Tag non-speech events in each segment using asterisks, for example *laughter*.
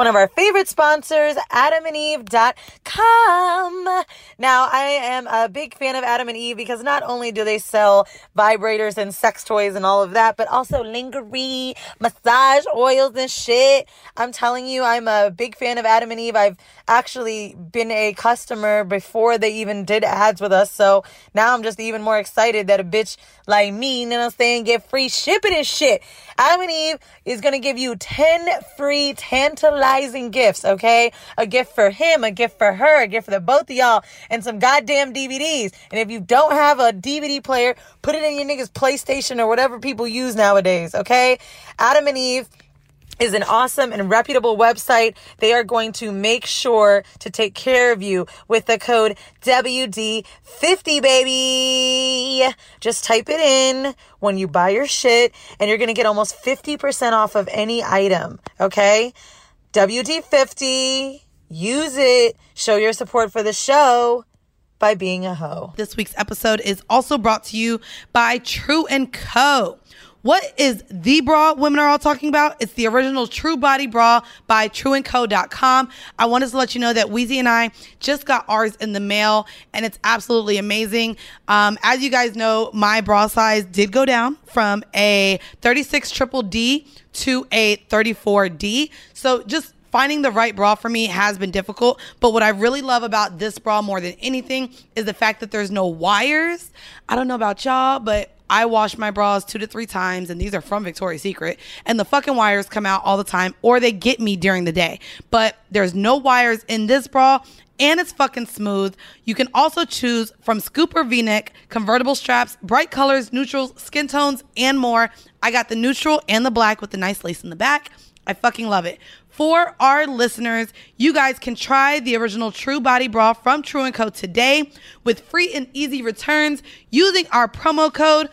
one of our favorite sponsors, adamandeve.com. Now, I am a big fan of Adam and Eve because not only do they sell vibrators and sex toys and all of that, but also lingerie, massage oils and shit. I'm telling you, I'm a big fan of Adam and Eve. I've actually been a customer before they even did ads with us. So now I'm just even more excited that a bitch like me, you know what I'm saying, get free shipping and shit. Adam and Eve is going to give you 10 free tantalizing gifts, okay? A gift for him, a gift for her, a gift for the both of y'all, and some goddamn DVDs. And if you don't have a DVD player, put it in your niggas PlayStation or whatever people use nowadays, okay? Adam and Eve is an awesome and reputable website. They are going to make sure to take care of you with the code WD50 baby. Just type it in when you buy your shit and you're going to get almost 50% off of any item. Okay. WD50. Use it. Show your support for the show by being a hoe. This week's episode is also brought to you by True and Co. What is the bra women are all talking about? It's the original True Body Bra by trueandco.com. I wanted to let you know that Weezy and I just got ours in the mail and it's absolutely amazing. Um, as you guys know, my bra size did go down from a 36 triple D to a 34D. So just finding the right bra for me has been difficult. But what I really love about this bra more than anything is the fact that there's no wires. I don't know about y'all, but I wash my bras two to three times, and these are from Victoria's Secret. And the fucking wires come out all the time, or they get me during the day. But there's no wires in this bra, and it's fucking smooth. You can also choose from scoop or v-neck, convertible straps, bright colors, neutrals, skin tones, and more. I got the neutral and the black with the nice lace in the back. I fucking love it. For our listeners, you guys can try the original True Body Bra from True & Co. today with free and easy returns using our promo code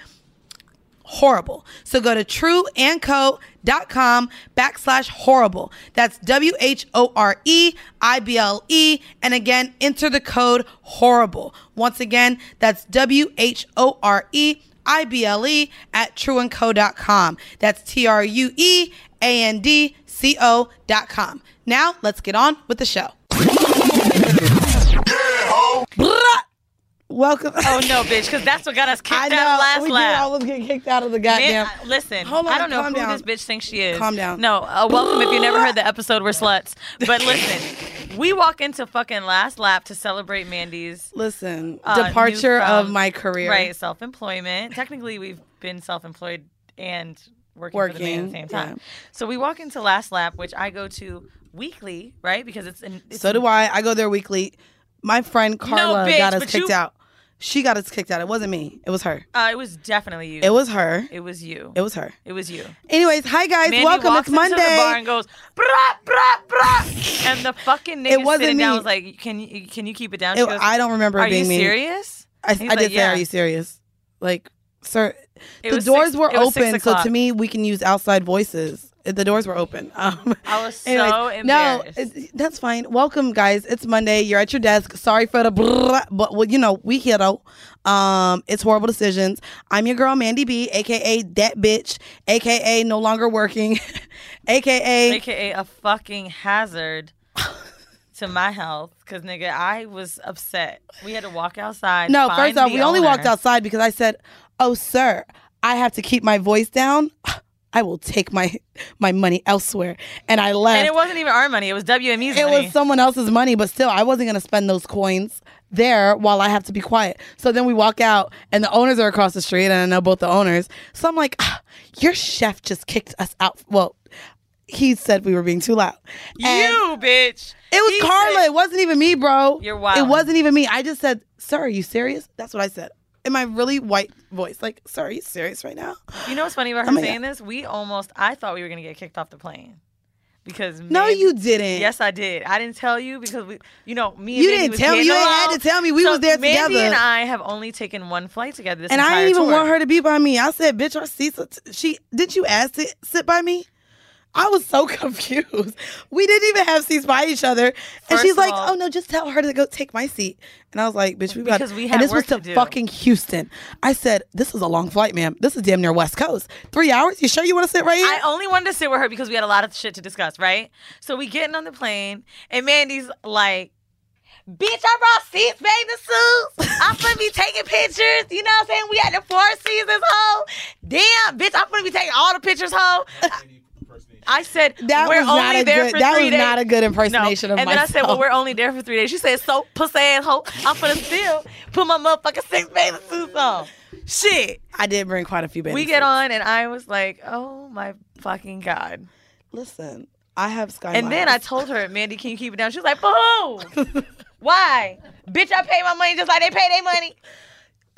horrible. So go to trueandco.com backslash horrible. That's W H O R E I B L E. And again, enter the code horrible. Once again, that's W H O R E I B L E at trueandco.com. That's T R U E A N D C O.com. Now, let's get on with the show. Welcome. Oh no, *laughs* bitch, because that's what got us kicked I know. out last we lap. did almost get kicked out of the goddamn. Man, I- listen, Hold on, I don't know who down. this bitch thinks she is. Calm down. No, uh, welcome if you never heard the *laughs* episode, we're sluts. But listen, we walk into fucking last lap to celebrate Mandy's Listen, uh, departure of my career. Right, self employment. Technically, we've been self employed and working, for the man at the same time. yeah. So we walk into last lap, which I go to weekly, right? Because it's, in, it's So do I. I go there weekly. My friend Carla bitch, got us kicked you- out. She got us kicked out. It wasn't me. It was her. Uh, it was definitely you. It was her. It was you. It was her. It was you. Anyways, hi guys. Mandy Welcome. walks It's Monday. Into the bar and goes, brah, brah, brah. And the fucking nigga It wasn't sitting down was like, "Can you can you keep it down?" It- goes, I don't remember it Are being you me. serious? I, I like, did say, "Are you serious?" Like sir, It the doors six- were it was six open, so to me, we can use outside voices. The doors were open. *laughs* Um, I was *laughs* so anyways, no, embarrassed. it's- that's fine. Welcome, guys. It's Monday. You're at your desk. Sorry for the, brrrr, but well, you know we here though. Um, it's horrible decisions. I'm your girl Mandy B, aka that bitch, aka no longer working, *laughs* aka AKA a fucking hazard to my health. Cause nigga, I was upset. We had to walk outside. No, first off, we only walked outside because I said, "Oh, sir, I have to keep my voice down. *sighs* I will take my my money elsewhere." And I left. And it wasn't even our money. It was WME's money. It money. was someone else's money, but still, I wasn't gonna spend those coins there while I have to be quiet. So then we walk out, and the owners are across the street, and I know both the owners. So I'm like, ah, "Your chef just kicked us out." Well, he said we were being too loud. And you, bitch. It was He Carla. said- it wasn't even me, bro. You're wild. It wasn't even me. I just said, "Sir, are you serious?" That's what I said. In my really white voice, like, "Sir, are you serious right now?" You know what's funny about *gasps* oh her Oh saying this? We almost, I thought we were gonna get kicked off the plane because No, you didn't. Yes, I did. I didn't tell you because we, you know, me. And You Mandy didn't tell me. You ain't had to tell me. We So was there Mandy together. and I have only taken one flight together this and I didn't even tour. want her to be by me. I said, "Bitch, our seats." T- she did you ask to sit by me? I was so *laughs* confused. We didn't even have seats by each other, and she's like, all- "Oh no, just tell her to go take my seat." And I was like, "Bitch, we got." Because we had and this work was to, to fucking Houston. I said, "This is a long flight, ma'am. This is damn near West Coast. Three hours. You sure you want to sit right here?" I only wanted to sit with her because we had a lot of shit to discuss, right? So we getting on the plane, and Mandy's like, "Bitch, I brought seats, bathing suits. I'm gonna be taking pictures. You know what I'm saying? We at the Four Seasons, ho. Damn, bitch, I'm gonna be taking all the pictures, ho." *laughs* I said That we're was only not a there good- for that three was days. not a good impersonation no. of And then I said, "Well, we're only there for three days." She said, "So pussy ass hoe, I'm gonna still put my motherfucking six bathing suits on." Shit. I did bring quite a few babies. We get on, and I was like, "Oh my fucking god!" Listen, I have Sky. And then I told her, "Mandy, can you keep it down?" She was like, *laughs* "Boo! Why, bitch? I pay my money just like they pay their money."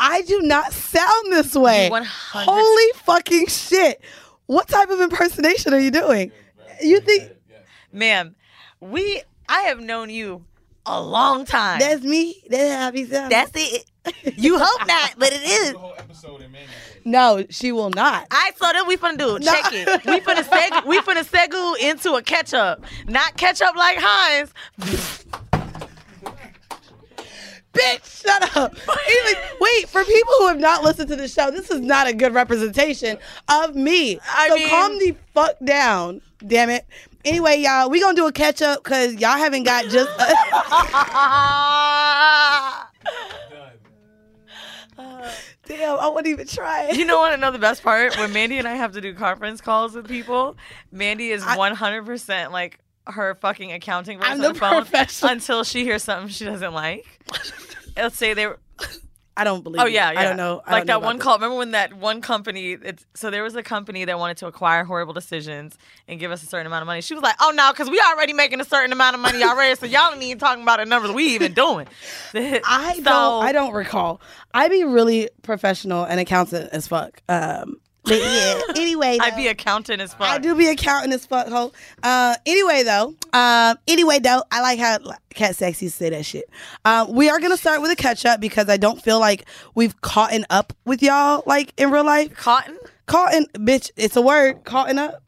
I do not sound this way. 100 Holy fucking shit! What type of impersonation are you doing? You think Ma'am, we I have known you a long time. that's me? That's how he sounds. That's it. You hope not, but it is. no, she will not. All right, so then we finna do check it. We finna seg we finna segu into a ketchup, not ketchup like Heinz. Bitch, shut up. Even, wait, for people who have not listened to the show, this is not a good representation of me. I so mean- calm the fuck down. Damn it. Anyway, y'all, we gonna do a catch up because y'all haven't got just. *laughs* Damn, I wouldn't even try it. You know what? Another best part when Mandy and I have to do conference calls with people, Mandy is one hundred percent like her fucking accounting I'm on the phone until she hears something she doesn't like. Let's say they were. I don't believe. Oh yeah, yeah. I don't know. I like don't know that one this. call. Remember when that one company? It's, so there was a company that wanted to acquire horrible decisions and give us a certain amount of money. She was like, "Oh no, because we already making a certain amount of money already, so y'all don't even talking about the numbers we even doing." *laughs* I So- don't. I don't recall. I be really professional and accountant as fuck. Um, but yeah. *laughs* Anyway, I though. be accountant as fuck. I do be accounting as fuck, ho. Uh, anyway, though. Um, anyway, though, I like how Cat Sexy say that shit. Um, we are gonna start with a catch up because I don't feel like we've caught up with y'all like in real life. Cotton. cotton, bitch. It's a word. Cotton up.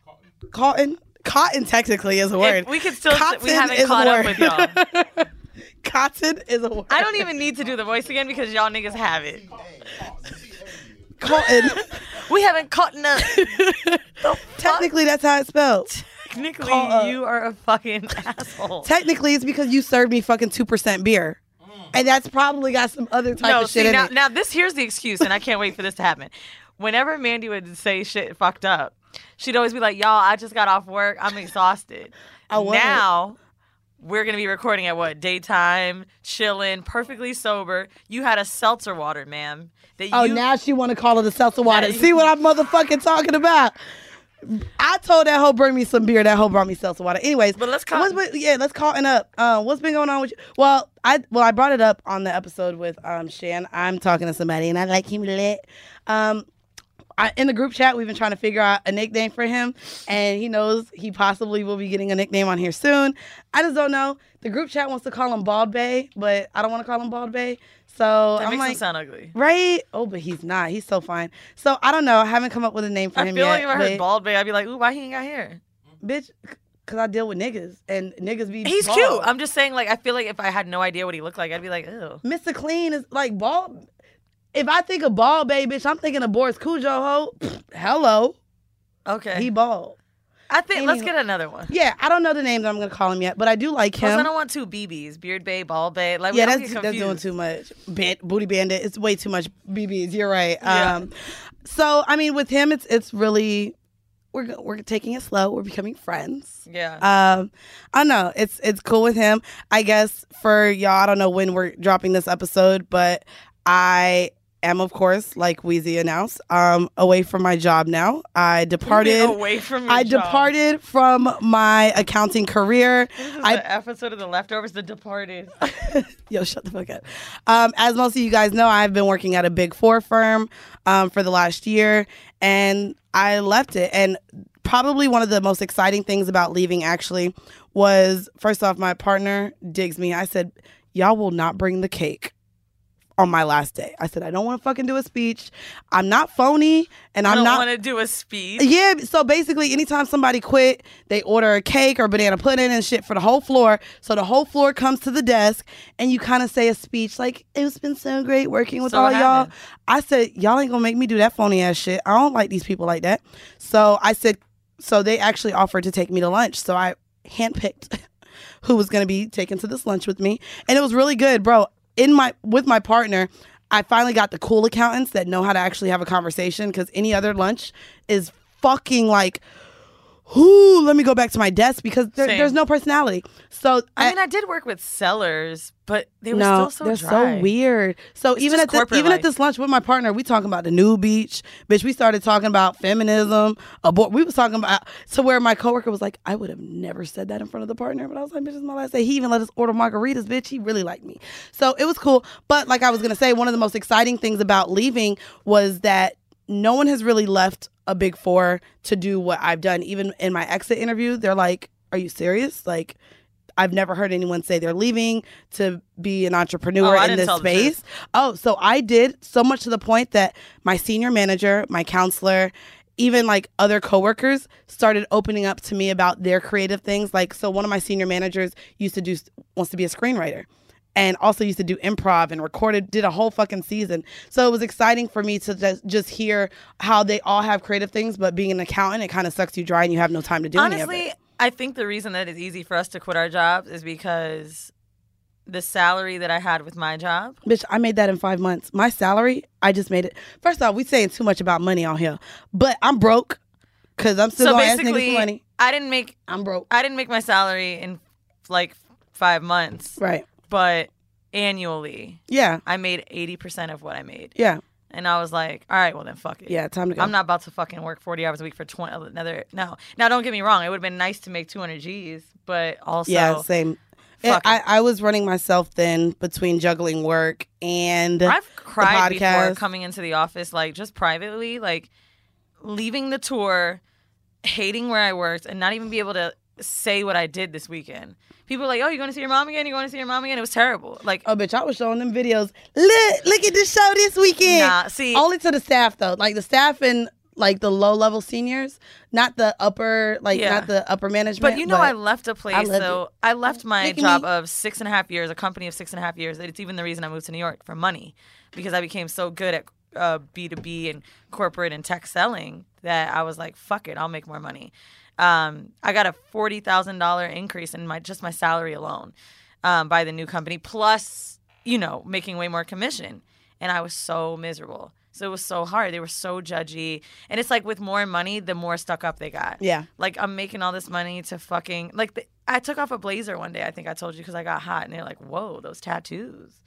Cotton. Cotton technically is a word. If we could still. Cotton we haven't is a caught up word. with y'all. *laughs* Cotton is a word. I don't even need to do the voice again because y'all niggas have it. Cotton. *laughs* We haven't caught up. *laughs* technically, that's how it's spelled. Technically, Caught up. you are a fucking *laughs* asshole. Technically, it's because you served me fucking two percent beer, mm. and that's probably got some other type no, of shit see in now, it. now this here's the excuse, and I can't wait for this to happen. Whenever Mandy would say shit fucked up, she'd always be like, "Y'all, I just got off work. I'm exhausted." I wasn't. We're gonna be recording at what daytime, chilling, perfectly sober. You had a seltzer water, ma'am. That Oh, you, now she want to call it a seltzer water. You- See what I'm motherfucking talking about? I told that hoe bring me some beer. That hoe brought me seltzer water. Anyways, But let's what's been, yeah, let's cotton up. Uh, what's been going on with you? Well, I well I brought it up on the episode with um Shan. I'm talking to somebody and I like him lit. Um, I, in the group chat, we've been trying to figure out a nickname for him, and he knows he possibly will be getting a nickname on here soon. I just don't know. The group chat wants to call him Bald Bay, but I don't want to call him Bald Bay. So That I'm makes like, him sound ugly. right? Oh, but he's not. He's so fine. So I don't know. I haven't come up with a name for I him feel like if I heard bald bay, I'd be like, ooh, why he ain't got hair? bitch, because I deal with niggas, and niggas be He's bald. cute. I'm just saying, like, I feel like if I had no idea what he looked like, I'd be like, ew. Mr. Clean is like bald. If I think of bald bay, bitch, I'm thinking of Boris Kodjoe. Ho, Pfft, hello, Okay. he bald. I think let's get another one. Yeah, I don't know the name that I'm gonna call him yet, but I do like Plus, I him. don't want two BBs, beard bay, ball bay. Like, Yeah, that's that's doing too much. Ban- booty bandit. It's way too much BBs. You're right. Yeah. Um, so I mean, with him, it's it's really we're we're taking it slow. We're becoming friends. Yeah. Um, I don't know. It's it's cool with him. I guess for y'all, I don't know when we're dropping this episode, but I am, of course, like Weezy announced, um, away from my job now. I departed. away from I job. departed from my accounting career. This is I the episode of The Leftovers, The Departed. *laughs* Yo, shut the fuck up. Um, as most of you guys know, I've been working at a big four firm um, for the last year, and I left it. And probably one of the most exciting things about leaving actually was first off, my partner digs me. I said, Y'all will not bring the cake on my last day. I said, I don't want to fucking do a speech. I'm not phony, and I I'm don't not want to do a speech. yeah, so basically, anytime somebody quit, they order a cake or banana pudding and shit for the whole floor. So the whole floor comes to the desk, and you kind of say a speech like, "It's been so great working with So all y'all." I said, "Y'all ain't gonna make me do that phony ass shit. I don't like these people like that." So I said, so they actually offered to take me to lunch. So I handpicked *laughs* who was gonna be taken to this lunch with me, and it was really good, bro. In my with my partner. I finally got the cool accountants that know how to actually have a conversation because any other lunch is fucking like, whoo, let me go back to my desk because there, there's no personality. So I mean, I did work with sellers, but they were no, still so they're dry. so weird. So It's even at the, corporate even life. at this lunch with my partner, we talking about the new beach, bitch. We started talking about feminism, abort. We was talking about to where my coworker was like, I would have never said that in front of the partner, but I was like, bitch, it's my last day. He even let us order margaritas, bitch. He really liked me, so it was cool. But like I was gonna say, one of the most exciting things about leaving was that no one has really left a big four to do what I've done. Even in my exit interview, they're like, "Are you serious?" Like. I've never heard anyone say they're leaving to be an entrepreneur Oh, in this tell the truth. space. Oh, so I did so much to the point that my senior manager, my counselor, even like other coworkers started opening up to me about their creative things. Like, so one of my senior managers used to do wants to be a screenwriter. And also used to do improv and recorded, did a whole fucking season. So it was exciting for me to just, just hear how they all have creative things, but being an accountant, it kind of sucks you dry and you have no time to do any of Honestly. I think the reason that it's easy for us to quit our jobs is because the salary that I had with my job. Bitch, I made that in five months. My salary, I just made it. First off, we saying too much about money on here, but I'm broke because I'm still so gonna ask niggas basically, for money. I didn't make I'm broke. I didn't make my salary in like five months, Right. But annually Yeah. I made eighty percent of what I made, Yeah. and I was like, all right, well then fuck it. Yeah. Time to go. I'm not about to fucking work 40 hours a week for 20 another no. Now don't get me wrong, it would have been nice to make 200 Gs, but also yeah. Same. Fuck I, I was running myself then between juggling work and I've cried before coming into the office, like just privately, like leaving the tour, hating where I worked, and not even be able to say what I did this weekend. People were like, "Oh, you're going to see your mom again? You're going to see your mom again?" It was terrible. Like, Oh, bitch! I was showing them videos. Look, look at this show this weekend. Nah, see- only to the staff though. Like the staff and like the low level seniors, not the upper, like Yeah. not the upper management. but you know, I left a place. loved so it. I left my job me. of six and a half years, a company of six and a half years. It's even the reason I moved to New York for money, because I became so good at uh, B2B and corporate and tech selling that I was like, fuck it, I'll make more money. Um, I got a forty thousand dollar increase in my just my salary alone um, by the new company, plus you know making way more commission, and I was so miserable. So it was so hard. They were so judgy, and it's like with more money, the more stuck up they got. Yeah. Like I'm making all this money to fucking like the, I took off a blazer one day. I think I told you because I got hot, and they're like, "Whoa, those tattoos."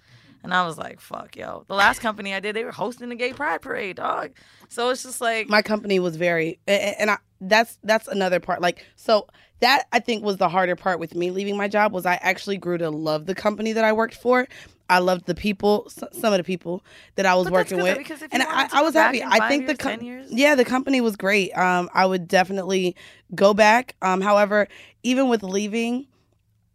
And I was like, "Fuck, yo!" The last company I did, they were hosting a gay pride parade, dog. So it's just like, my company was very and I that's that's another part. Like so that I think was the harder part with me leaving my job was I actually grew to love the company that I worked for. I loved the people, some of the people that I was But working with, though, because if and I, I was happy. I think the years, com- yeah, the company was great. Um, I would definitely go back. Um, however, even with leaving,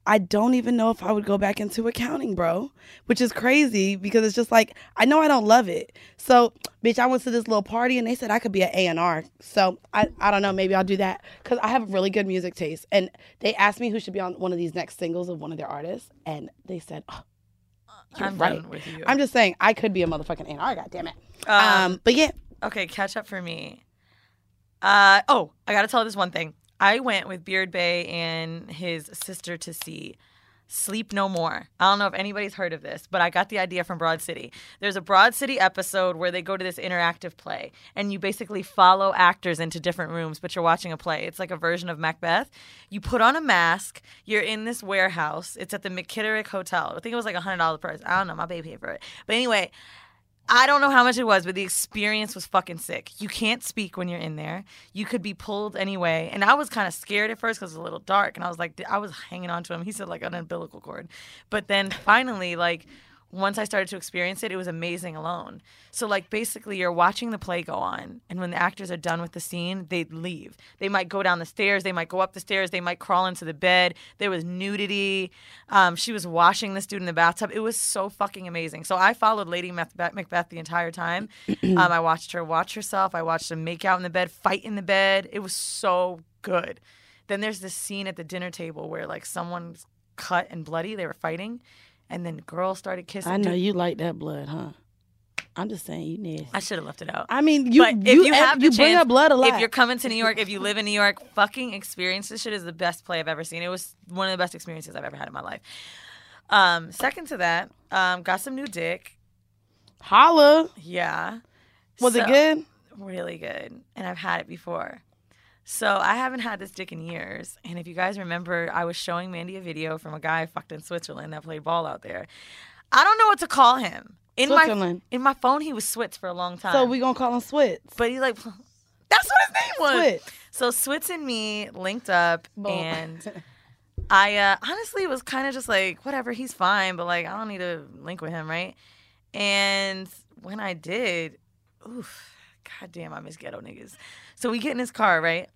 I don't even know if I would go back into accounting, bro. Which is crazy because it's just like I know I don't love it. So, bitch, I went to this little party and they said I could be an A and R. So I, I don't know. Maybe I'll do that because I have really good music taste. And they asked me who should be on one of these next singles of one of their artists, and they said, oh, I'm right. with you. I'm just saying I could be a motherfucking A and R. God damn it. Um, Um, but yeah, Okay, catch up for me. Uh oh, I gotta tell this one thing. I went with Beard Bay and his sister to see Sleep No More. I don't know if anybody's heard of this, but I got the idea from Broad City. There's a Broad City episode where they go to this interactive play and you basically follow actors into different rooms, but you're watching a play. It's like a version of Macbeth. You put on a mask, you're in this warehouse. It's at the McKitterick Hotel. I think it was like a $100 price. I don't know, my baby paid for it. But anyway, I don't know how much it was, but the experience was fucking sick. You can't speak when you're in there. You could be pulled anyway. And I was kind of scared at first because it was a little dark. And I was like, I was hanging on to him. He said, like, an umbilical cord. But then finally, like, once I started to experience it, it was amazing alone. So, like, basically, you're watching the play go on. And when the actors are done with the scene, they leave. They might go down the stairs. They might go up the stairs. They might crawl into the bed. There was nudity. Um, she was washing this dude in the bathtub. It was so fucking amazing. So, I followed Lady Macbeth, Macbeth the entire time. *clears throat* um, I watched her watch herself. I watched them make out in the bed, fight in the bed. It was so good. Then there's this scene at the dinner table where, like, someone's cut and bloody. They were fighting. And then girls started kissing. I know Dude, you like that blood, huh? I'm just saying you need. I should have left it out. I mean, you but if you, have you bring chance, up blood a lot. If you're coming to New York, if you live in New York, fucking experience this shit is the best play I've ever seen. It was one of the best experiences I've ever had in my life. Um, second to that, um, got some new dick. Holla, Yeah. was it good? Really good. And I've had it before. So I haven't had this dick in years. And if you guys remember, I was showing Mandy a video from a guy I fucked in Switzerland that played ball out there. I don't know what to call him. In Switzerland. my in my phone, he was Switz for a long time. So we gonna call him Switz. But he like *laughs* that's what his name was. Switz. So Switz and me linked up Boom. and *laughs* I uh honestly was kind of just like, whatever, he's fine, but like I don't need to link with him, right? And when I did, oof, god damn, I miss ghetto niggas. So we get in his car, right?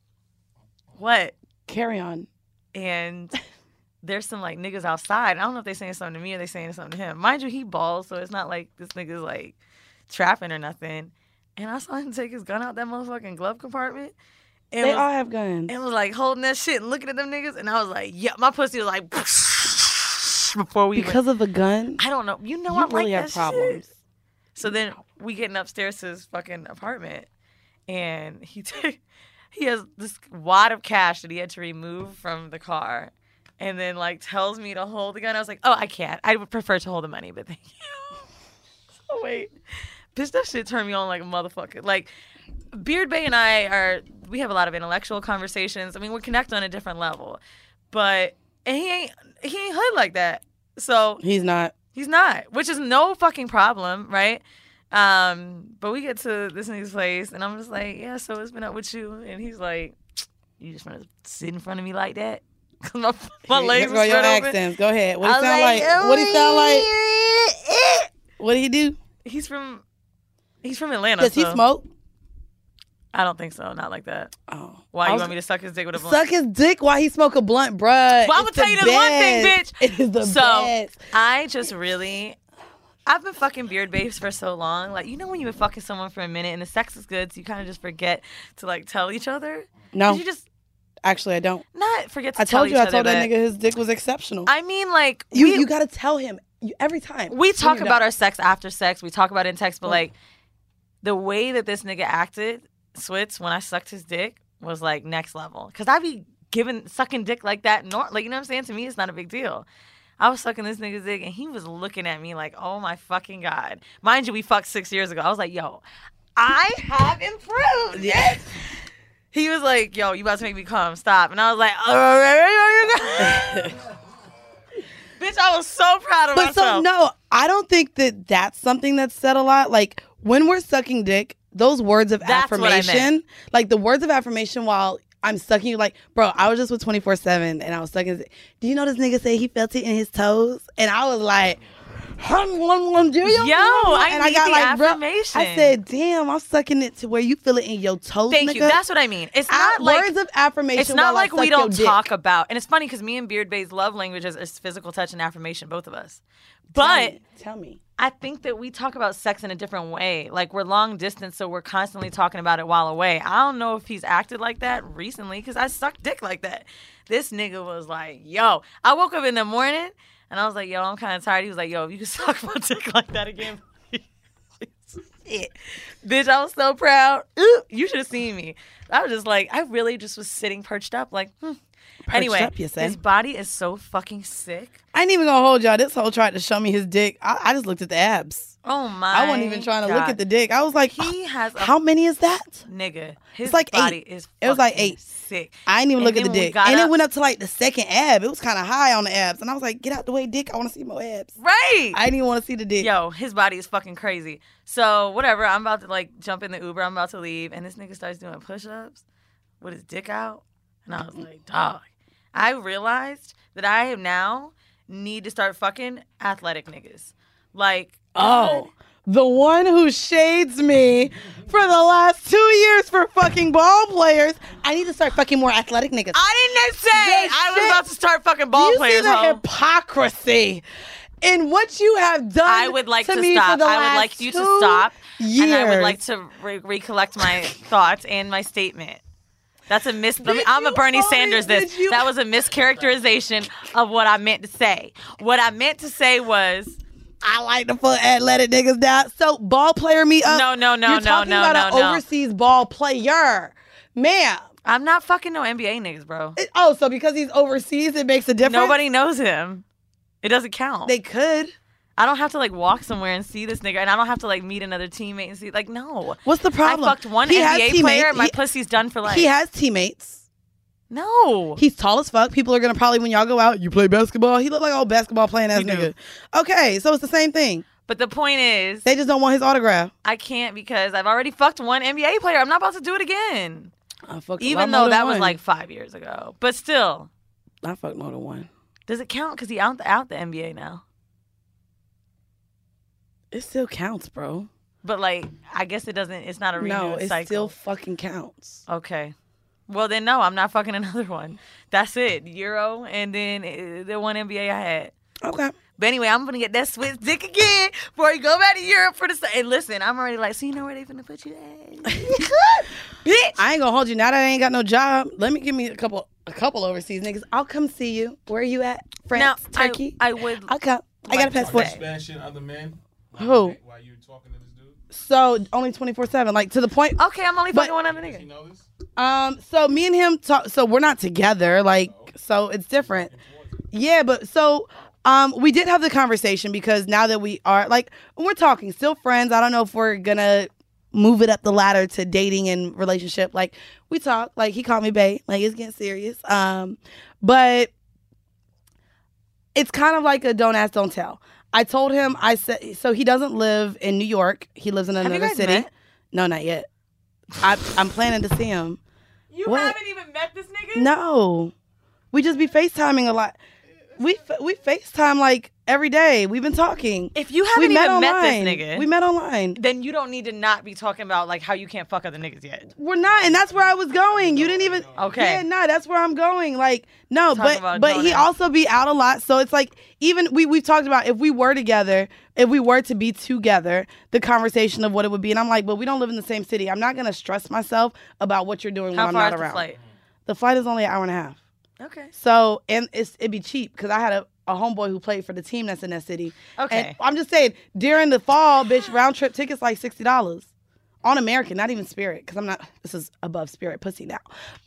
What? Carry on. And *laughs* there's some like niggas outside. I don't know if they saying something to me or they saying something to him. Mind you, he balls, so it's not like this nigga's like trapping or nothing. And I saw him take his gun out that motherfucking glove compartment. And They was, all have guns. and was like holding that shit and looking at them niggas. And I was like, yeah, my pussy was like *laughs* before we Because of the gun, I don't know. You know you I really like have problems. Shit. So then we getting upstairs to his fucking apartment, and he *laughs* took he has this wad of cash that he had to remove from the car, and then like tells me to hold the gun. I was like, oh, I can't. I would prefer to hold the money, but thank you. *laughs* so wait, bitch, that shit turned me on like a motherfucker. Like Beard Bay and I are we have a lot of intellectual conversations. I mean, we're connected on a different level, but and he ain't he ain't hood like that. So He's not. He's not, which is no fucking problem, right? Um, but we get to this nigga's place, and I'm just like, yeah, so it's been up with you, and he's like, you just want to sit in front of me like that? *laughs* 'Cause my my legs go your spread open. accents. Go ahead. What he sound like? What he sound like? What did he do? He's from, he's from Atlanta. Does he smoke? I don't think so. Not like that. Oh, Why you want me to suck his dick with a blunt? Suck his dick while he smoke a blunt, bruh. Well, I'ma tell you this one thing, bitch. It is the so best. I just really, I've been fucking beard babes for so long. Like you know when you've been fucking someone for a minute and the sex is good, so you kind of just forget to like tell each other. No, you just actually, I don't. not forget to. I tell told you. I told that that. nigga his dick was exceptional. I mean, like you we, you gotta tell him you, every time. we talk about done. our sex after sex. We talk about it in text, but Mm. like the way that this nigga acted, Switz, when I sucked his dick was like next level. Cause I be giving sucking dick like that, nor- like you know what I'm saying. To me, it's not a big deal. I was sucking this nigga's dick, and he was looking at me like, "Oh my fucking god!" Mind you, we fucked six years ago. I was like, "Yo, I have improved." Yes. He was like, "Yo, you about to make me come? Stop!" And I was like, uh, *laughs* "Bitch, I was so proud of But myself." But so no, I don't think that that's something that's said a lot. Like when we're sucking dick, those words of That's what I meant. affirmation, like the words of affirmation while I'm sucking you, like, bro, I was just with 24 7 and I was sucking. his- Do you know this nigga say he felt it in his toes? And I was like, hum, hum, hum, do you? Yo, I and need the bro, affirmation. I said, damn, I'm sucking it to where you feel it in your toes. Thank nigga. you. That's what I mean. It's not like words of affirmation. It's not like we don't dick. talk about, and it's funny because me and Beard Bay's love languages is physical touch and affirmation, both of us. Tell But me, tell me. I think that we talk about sex in a different way. Like we're long distance, so we're constantly talking about it while away. I don't know if he's acted like that recently because I sucked dick like that. This nigga was like, "Yo," I woke up in the morning and I was like, "Yo, I'm kind of tired." He was like, "Yo, if you can *laughs* suck my dick like that again." *laughs* Bitch, I was so proud. Ooh, you should have seen me. I was just like, I really just was sitting perched up, like, hmm. Anyway, up, his body is so fucking sick. I ain't even gonna hold y'all. This whole tried to show me his dick. I, I just looked at the abs. Oh my! I wasn't even trying to look at the dick. I was like, He has a how many is that? nigga. His like body eight. is It was like eight. Sick. I didn't even And look at the dick. And it went up to like the second ab. It was kind of high on the abs. And I was like, get out the way, dick. I want to see more abs. Right. I didn't even want to see the dick. Yo, his body is fucking crazy. So whatever. I'm about to like jump in the Uber. I'm about to leave, and this nigga starts doing push-ups with his dick out, and I was like, dog. I realized that I am now need to start fucking athletic niggas. Like, Oh, the one who shades me for the last two years for fucking ball players. I need to start fucking more athletic niggas. I didn't say The I was shit- about to start fucking ball you players. see the ho. hypocrisy in what you have done? I would like to, me stop. I would like you to stop, years. and I would like to re- recollect my thoughts and my statement. That's a mis. me- I'm a Bernie Sanders. This you- that was a mischaracterization of what I meant to say. What I meant to say was I like the put athletic niggas down. So ball player me up. No, no, no, You're no, talking no, about no, an no. overseas ball player, ma'am. I'm not fucking no NBA niggas, bro. It- oh, so because he's overseas, it makes a difference. Nobody knows him. It doesn't count. They could. I don't have to like walk somewhere and see this nigga, and I don't have to like meet another teammate and see like no. What's the problem? I fucked one He NBA player. My He- pussy's done for life. He has teammates. no. He's tall as fuck. People are gonna probably when y'all go out, you play basketball. He look like old basketball playing ass do. nigga. Okay, so it's the same thing. But the point is, They just don't want his autograph. I can't because I've already fucked one NBA player. I'm not about to do it again. I fucked a Even though that was like five years ago. But still, I fucked more than one. does it count? Because he out the, out the NBA now. It still counts, bro. But like, I guess it doesn't. It's not a renewed No, it cycle. still fucking counts. Okay. Well then, no, I'm not fucking *laughs* another one. That's it. Euro and then uh, the one NBA I had. Okay. But anyway, I'm gonna get that Swiss dick again before you go back to Europe for the. sa- And listen, I'm already like, so you know where they finna put you at, *laughs* bitch. I ain't gonna hold you now that I ain't got no job. Let me give me a couple a couple overseas niggas. I'll come see you. Where are you at? France, Now, I- Turkey. I would I'll come. I got a like to passport. say- other men. Who? While you talking to this dude. So only twenty four seven, like to the point. Okay, I'm only But- fucking one other You nigga. know this? Um, so me and him talk. So we're not together. Like, so it's different. Yeah, but so um, we did have the conversation because now that we are like we're talking, still friends. I don't know if we're gonna move it up the ladder to dating and relationship. Like we talk. Like he called me bae. Like it's getting serious. Um, but it's kind of like a don't ask, don't tell. I told him I said so he doesn't live in New York. He lives in another city. met? No, not yet. I, I'm planning to see him. You What? haven't even met this nigga. No, we just be FaceTiming a lot. We we FaceTime like every day. We've been talking. If you haven't met even met online. this nigga, We met online. then you don't need to not be talking about like how you can't fuck other niggas yet. We're not, and that's where I was going. You didn't even. Okay. Yeah, no, that's where I'm going. Like, no, Talk but but he also be out a lot. So it's like even we we've talked about if we were together, if we were to be together, the conversation of what it would be. And I'm like, but we don't live in the same city. I'm not gonna stress myself about what you're doing How when I'm not the around. flight? The flight is only an hour and a half. Okay. So and it's it'd be cheap because I had a, a homeboy who played for the team that's in that city. Okay. And I'm just saying during the fall, bitch, round trip tickets like sixty dollars on American, not even Spirit, because I'm not. This is above Spirit pussy now.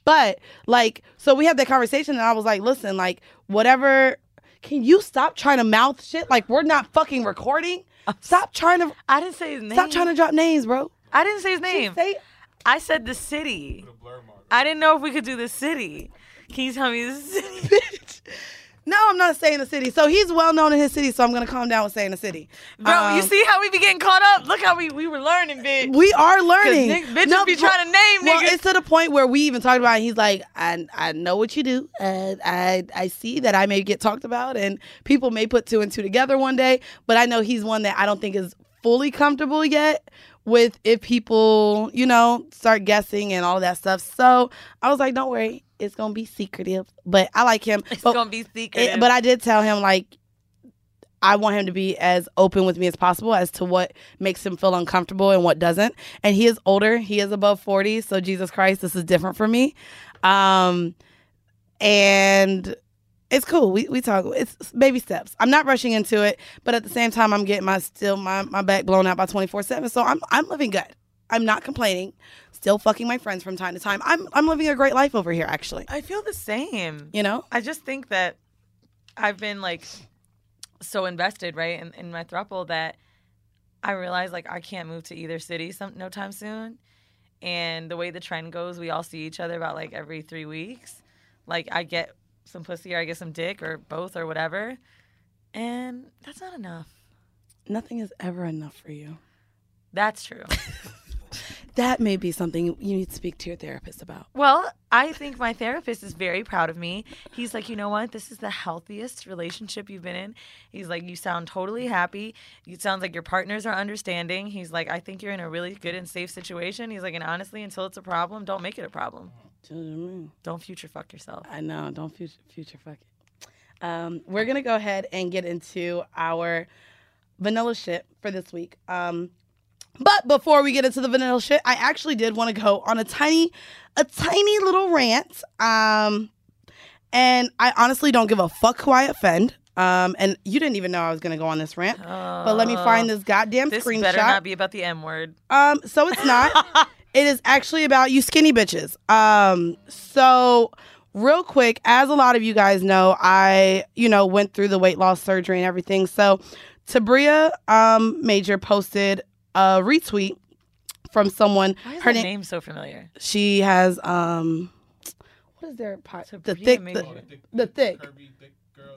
But like, so we had that conversation, and I was like, listen, like whatever. Can you stop trying to mouth shit? Like we're not fucking recording. Stop trying to I didn't say his name. stop trying to drop names, bro. I didn't say his name. Say I said the city. I didn't know if we could do the city. Can you tell me the city? *laughs* bitch. No, I'm not saying the city. So he's well known in his city, so I'm gonna calm down with saying the city. Bro, you Um, see how we be getting caught up? Look how we, we were learning, bitch. We are learning. nigg- bitches be trying to name well, niggas. it's to the point where we even talked about. It, he's like, I I know what you do. And I I see that I may get talked about, and people may put two and two together one day. But I know he's one that I don't think is fully comfortable yet with if people you know start guessing and all that stuff. So I was like, don't worry, it's gonna be secretive. But I like him. *laughs* It's but, gonna be secret. it- but I did tell him like I want him to be as open with me as possible as to what makes him feel uncomfortable and what doesn't. And he is older. He is above 40. So Jesus Christ, this is different for me. Um and it's cool. We we talk it's baby steps. I'm not rushing into it, but at the same time I'm getting my still my, my back blown out by 24/7. So I'm I'm living good. I'm not complaining. Still fucking my friends from time to time. I'm I'm living a great life over here actually. I feel the same. You know? I just think that I've been like so invested, right, in, in my throuple that I realize like I can't move to either city some no time soon. And the way the trend goes, we all see each other about like every three weeks. Like I get some pussy or I get some dick or both or whatever. And that's not enough. Nothing is ever enough for you. That's true. *laughs* That may be something you need to speak to your therapist about. Well, I think my therapist is very proud of me. He's like, you know what? This is the healthiest relationship you've been in. He's like, you sound totally happy. It sounds like your partners are understanding. He's like, I think you're in a really good and safe situation. He's like, and honestly, until it's a problem, don't make it a problem. Don't future fuck yourself. I know. Don't future, future fuck it. Um, we're gonna go ahead and get into our vanilla shit for this week. Um, but before we get into the vanilla shit, I actually did want to go on a tiny, a tiny little rant. Um, and I honestly don't give a fuck who I offend. Um, and you didn't even know I was gonna go on this rant. but let me find this goddamn This screenshot. This better not be about the M word. Um, so it's not. *laughs* it is actually about you skinny bitches. Um, so real quick, as a lot of you guys know, I, you know, went through the weight loss surgery and everything. So Tabria um Major posted a retweet from someone. Why is Her her name name so familiar? she has um what is their pot? The Tabria thick Major. the, the thick.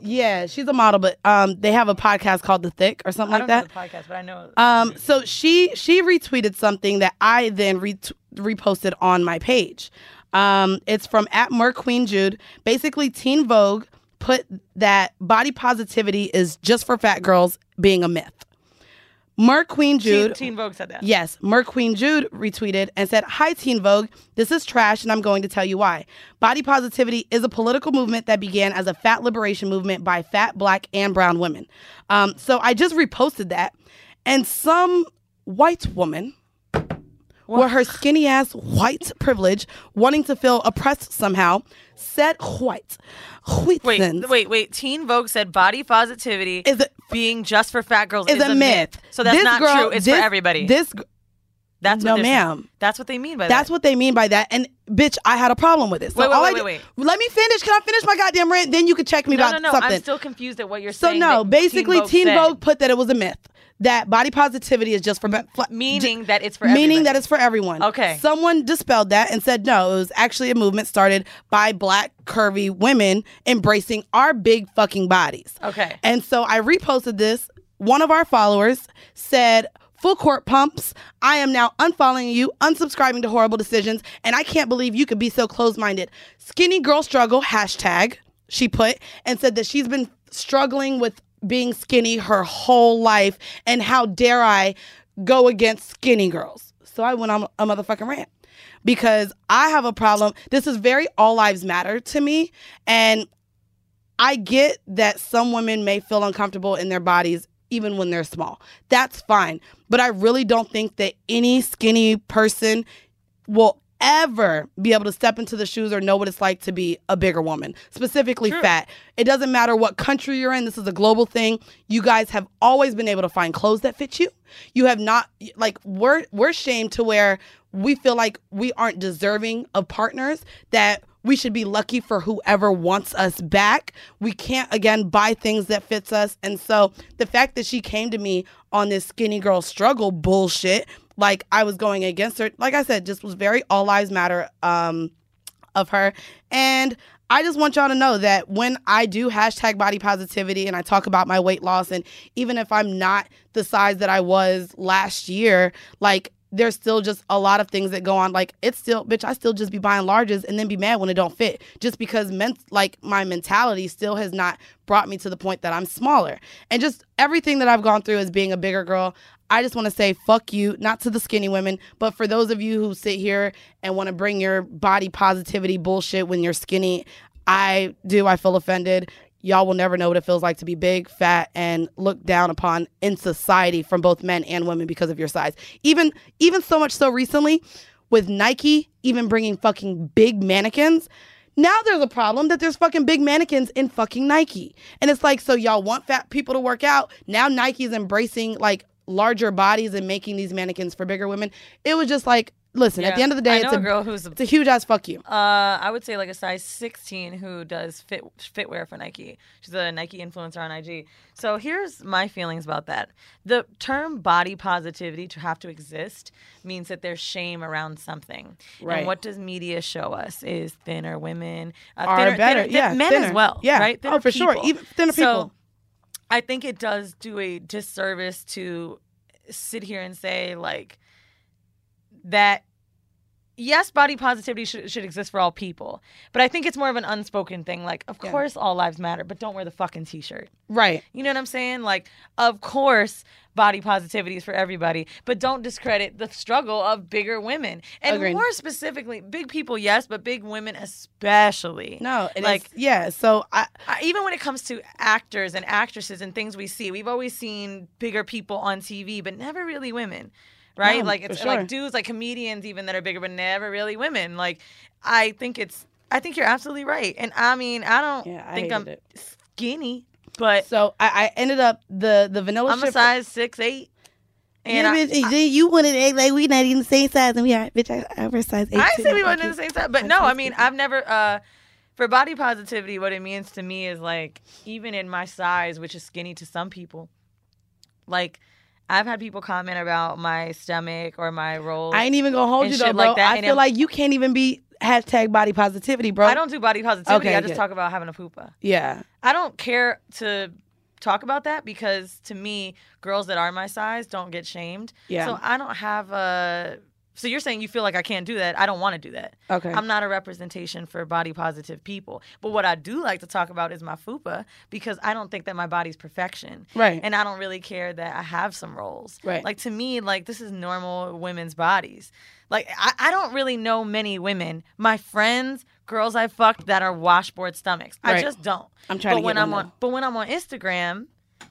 Yeah, she's a model, but um they have a podcast called The Thick or something I like don't that. know the podcast, but I know. Um, so she she retweeted something that I then ret- reposted on my page. Um, it's from at Merc Queen Jude. Basically, Teen Vogue put that body positivity is just for fat girls being a myth. Merc Queen Jude. Teen, Teen Vogue said that. Yes, Merc Queen Jude retweeted and said, Hi, Teen Vogue. This is trash, and I'm going to tell you why. Body positivity is a political movement that began as a fat liberation movement by fat, black, and brown women. Um, so I just reposted that, and some white woman, with her skinny ass white privilege, wanting to feel oppressed somehow, said white. Wait, wait, wait. Teen Vogue said body positivity Is it- being just for fat girls is is, a myth. So that's This not girl- true. It's this- for everybody. This. That's what no, ma'am. That's what they mean by That's that. what they mean by that. And bitch, I had a problem with it. So Wait, wait, all wait, wait, wait. Let me finish. Can I finish my goddamn rant? Then you can check me no, about no, no. something. I'm still confused at what you're so saying. So no, basically, Teen said. Vogue put that it was a myth. That body positivity is just for meaning that it's for meaning everybody. that it's for everyone. Okay. Someone dispelled that and said no, it was actually a movement started by black curvy women embracing our big fucking bodies. Okay. And so I reposted this. One of our followers said, Full court pumps. I am now unfollowing you, unsubscribing to horrible decisions, and I can't believe you could be so close minded. Skinny girl struggle, hashtag, she put, and said that she's been struggling with being skinny her whole life, and how dare I go against skinny girls. So I went on a motherfucking rant because I have a problem. This is very all lives matter to me. And I get that some women may feel uncomfortable in their bodies even when they're small. That's fine. But I really don't think that any skinny person will ever be able to step into the shoes or know what it's like to be a bigger woman, specifically fat. It doesn't matter what country you're in. This is a global thing. You guys have always been able to find clothes that fit you. You have not like we're we're shamed to where we feel like we aren't deserving of partners that we should be lucky for whoever wants us back. We can't again buy things that fits us. And so the fact that she came to me on this skinny girl struggle bullshit, like I was going against her, like I said, just was very all lives matter um of her. And I just want y'all to know that when I do hashtag body positivity and I talk about my weight loss, and even if I'm not the size that I was last year, like there's still just a lot of things that go on. Like it's still, bitch, I still just be buying larges and then be mad when it don't fit, just because men- like my mentality still has not brought me to the point that I'm smaller. And just everything that I've gone through as being a bigger girl, I just want to say fuck you, not to the skinny women, but for those of you who sit here and want to bring your body positivity bullshit when you're skinny, I do. I feel offended. Y'all will never know what it feels like to be big, fat, and looked down upon in society from both men and women because of your size. Even even so much so recently with Nike even bringing fucking big mannequins. Now there's a problem that there's fucking big mannequins in fucking Nike. And it's like, so y'all want fat people to work out. Now Nike's embracing like larger bodies and making these mannequins for bigger women. It was just like, listen, at the end of the day, it's a, a girl who's a- it's a huge ass fuck you. Uh, I would say like a size 16 who does fit fitwear for Nike. She's a Nike influencer on IG. So here's my feelings about that. The term body positivity to have to exist means that there's shame around something. Right. And what does media show us is thinner women uh, Are thinner, better. thinner- Yeah, men thinner. as well. Yeah. right. Oh, for sure. Even thinner So, people. I think it does do a disservice to sit here and say like that yes, body positivity should, should exist for all people, but I think it's more of an unspoken thing. Like, of Yeah. course, all lives matter, but don't wear the fucking t-shirt. Right. You know what I'm saying? Like, of course, body positivity is for everybody, but don't discredit the struggle of bigger women, and Agreed. more specifically, big people, yes, but big women especially. No, like it's- yeah. So I, I- even when it comes to actors and actresses and things we see, we've always seen bigger people on TV, but never really women, right? No, like it's sure. like dudes, like comedians, even that are bigger, but never really women. Like I think it's, I think you're absolutely right, and I mean, I don't Yeah, I think I'm it. skinny, but so I, I ended up the the vanilla. I'm a size six eight. And yeah, I, bitch, then you wanted to act like we not even the same size, and we are. Bitch, I, I wear size eight. I say we wasn't the same size, but no, I mean, I've never. uh For body positivity, what it means to me is like, even in my size, which is skinny to some people, like. I've had people comment about my stomach or my rolls. I ain't even gonna hold you though, bro. like that, I and feel it- like you can't even be hashtag body positivity, bro. I don't do body positivity. Okay, I just good. talk about having a poopa. Yeah. I don't care to talk about that because to me, girls that are my size don't get shamed. Yeah. So I don't have a. So you're saying you feel like I can't do that? I don't want to do that. Okay. I'm not a representation for body positive people. But what I do like to talk about is my fupa because I don't think that my body's perfection. Right. And I don't really care that I have some rolls. Right. Like to me, like this is normal women's bodies. Like I, I don't really know many women, my friends, girls I fucked that are washboard stomachs. I just don't. I'm trying but to when get I'm one, on but when I'm on Instagram,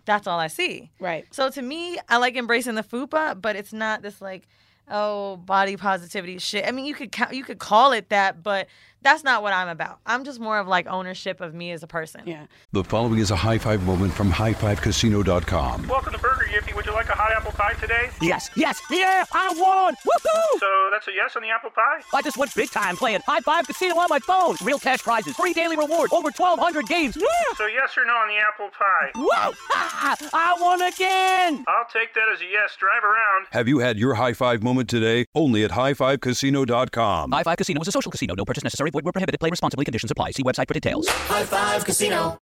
that's all I see. Right. So to me, I like embracing the fupa, but it's not this like, oh, body positivity shit. I mean, you could ca- you could call it that, but that's not what I'm about. I'm just more of like ownership of me as a person. Yeah. The following is a high five moment from highfivecasino.com. Welcome to Burger Yippee. Would you like a hot apple pie today? Yes, yes, yeah, I won! Woohoo! So that's a yes on the apple pie? I just went big time playing High Five Casino on my phone. Real cash prizes, free daily rewards, over 1,200 games. Yeah! So yes or no on the apple pie? Whoa! Ah, *laughs* I won again! I'll take that as a yes. Drive around. Have you had your high five moment today? Only at highfivecasino.com. High Five Casino is a social casino. No purchase necessary. Void where prohibited. Play responsibly. Conditions apply. See website for details.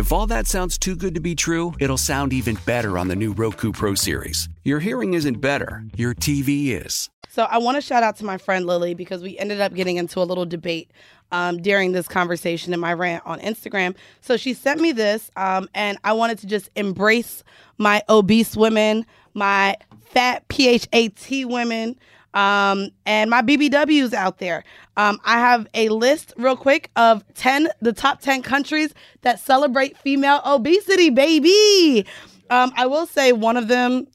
If all that sounds too good to be true, it'll sound even better on the new Roku Pro Series. Your hearing isn't better, your TV is. So I want to shout out to my friend Lily because we ended up getting into a little debate um, during this conversation in my rant on Instagram. So she sent me this, um, and I wanted to just embrace my obese women, my fat PHAT women, um, and my BBWs out there. Um, I have a list real quick of 10, the top 10 countries that celebrate female obesity, baby. Um, I will say one of them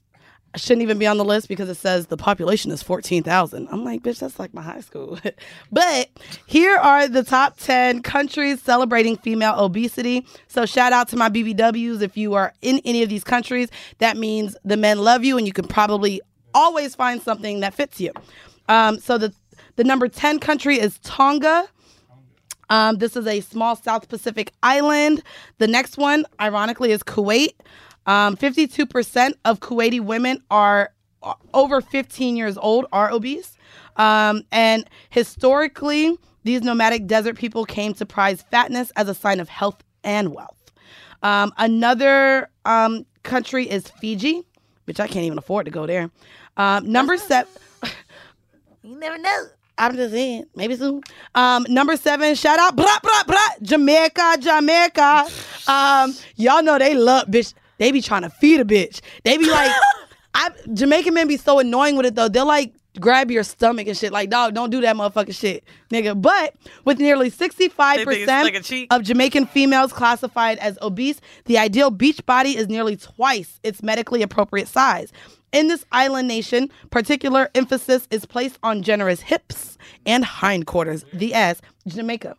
shouldn't even be on the list because it says the population is 14,000. I'm like, bitch, that's like my high school. *laughs* but here are the top 10 countries celebrating female obesity. So shout out to my BBWs. If you are in any of these countries, that means the men love you and you can probably always find something that fits you. Um, so the, the number 10 country is Tonga. Um, this is a small South Pacific island. The next one, ironically, is Kuwait. Um, 52% of Kuwaiti women are uh, over 15 years old, are obese. Um, and historically, these nomadic desert people came to prize fatness as a sign of health and wealth. Um, another um, country is Fiji, which I can't even afford to go there. Um, number seven. *laughs* You never know. I'm just saying, maybe soon. Um, number seven, shout out, blah, blah, blah, Jamaica, Jamaica. *laughs* Um, y'all know they love, bitch. They be trying to feed a bitch. They be like, *laughs* I, Jamaican men be so annoying with it though. They'll like grab your stomach and shit. Like, dog, don't do that motherfucking shit, nigga. But with nearly 65% like a cheat. of Jamaican females classified as obese, the ideal beach body is nearly twice its medically appropriate size. In this island nation, particular emphasis is placed on generous hips and hindquarters, the ass, Jamaica.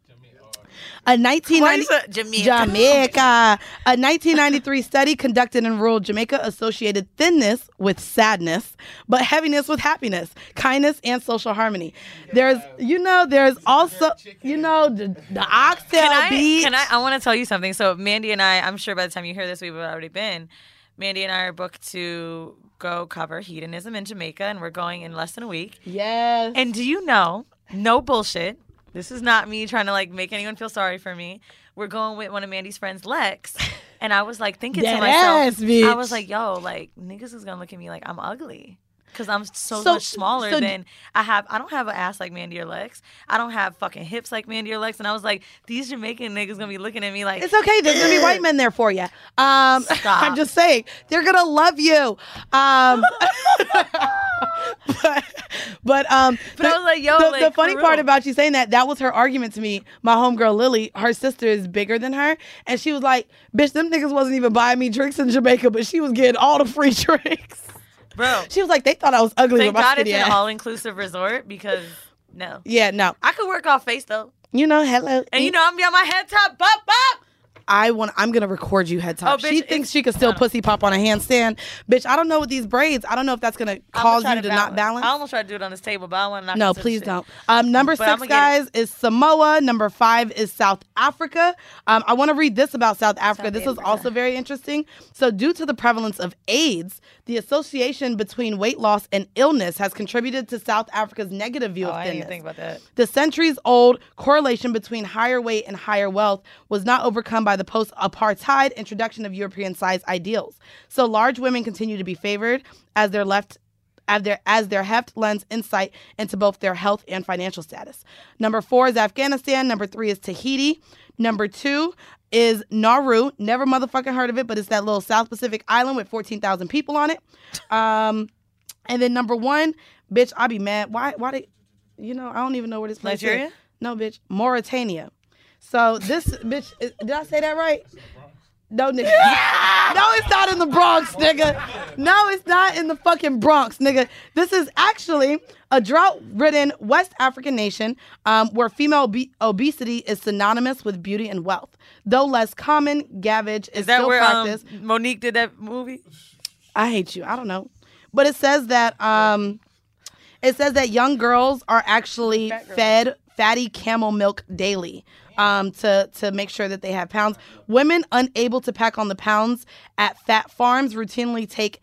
A 1990 Why is it Jamaica? Jamaica. A 1993 study conducted in rural Jamaica associated thinness with sadness, but heaviness with happiness, kindness, and social harmony. There's, you know, there's also, you know, the, the oxtail Can I, beach. can I? I want to tell you something. So Mandy and I, I'm sure by the time you hear this, we've already been. Mandy and I are booked to go cover hedonism in Jamaica, and we're going in less than a week. Yes. And do you know? No bullshit. This is not me trying to like make anyone feel sorry for me. We're going with one of Mandy's friends, Lex, and I was like thinking to myself, ass, bitch. I was like, yo, like niggas is gonna look at me like I'm ugly. Cause I'm so, So- much smaller so- than I have. I don't have an ass like Mandy or Lex. I don't have fucking hips like Mandy or Lex. And I was like, these Jamaican niggas gonna be looking at me like, It's okay. There's gonna be white men there for you. Um, *laughs* I'm just saying they're gonna love you. Um, *laughs* but, but um, But I was like, yo, the, like, the funny part about you saying that that was her argument to me. My homegirl Lily, her sister is bigger than her, and she was like, "Bitch, them niggas wasn't even buying me drinks in Jamaica, but she was getting all the free *laughs* drinks." Bro. She was like, "They thought I was ugly Thank God it's an all inclusive resort because no, Yeah, no, I could work off face though, you know, hello. and you know I'm gonna be on my head top, bop bop. I want. I'm gonna record you head top. Oh, bitch, she thinks she can still pussy pop on a handstand, bitch. I don't know with these braids. I don't know if that's gonna cause you to not balance. I almost tried to do it on this table, but I want to knock No, please don't. Um, number But 6 I'ma get it. guys, is Samoa. Number five is South Africa. Um, I want to read this about South Africa. this is also very interesting. So, due to the prevalence of AIDS, the association between weight loss and illness has contributed to South Africa's negative view Oh, of I thinness. even think about that. The centuries old correlation between higher weight and higher wealth was not overcome by the post apartheid introduction of European size ideals. So large women continue to be favored as their left as their, as their heft lends insight into both their health and financial status. Number four is Afghanistan. Number three is Tahiti. Number two is Nauru. Never motherfucking heard of it, but it's that little South Pacific island with 14,000 people on it. Um, and then number one, bitch, I be mad. Why? Why did? You know, I don't even know where this place Nigeria? is. No, bitch, Mauritania. So this bitch, is- did I say that right? No, nigga. no, it's not in the Bronx, nigga. No, it's not in the fucking Bronx, nigga. This is actually a drought-ridden West African nation um, where female obe- obesity is synonymous with beauty and wealth. Though less common, gavage is, Is that still where um, practiced. Mo'Nique did that movie? I hate you. I don't know. But it says that um it says that young girls are actually fed fatty camel milk daily um to to make sure that they have pounds. Women unable to pack on the pounds at fat farms routinely take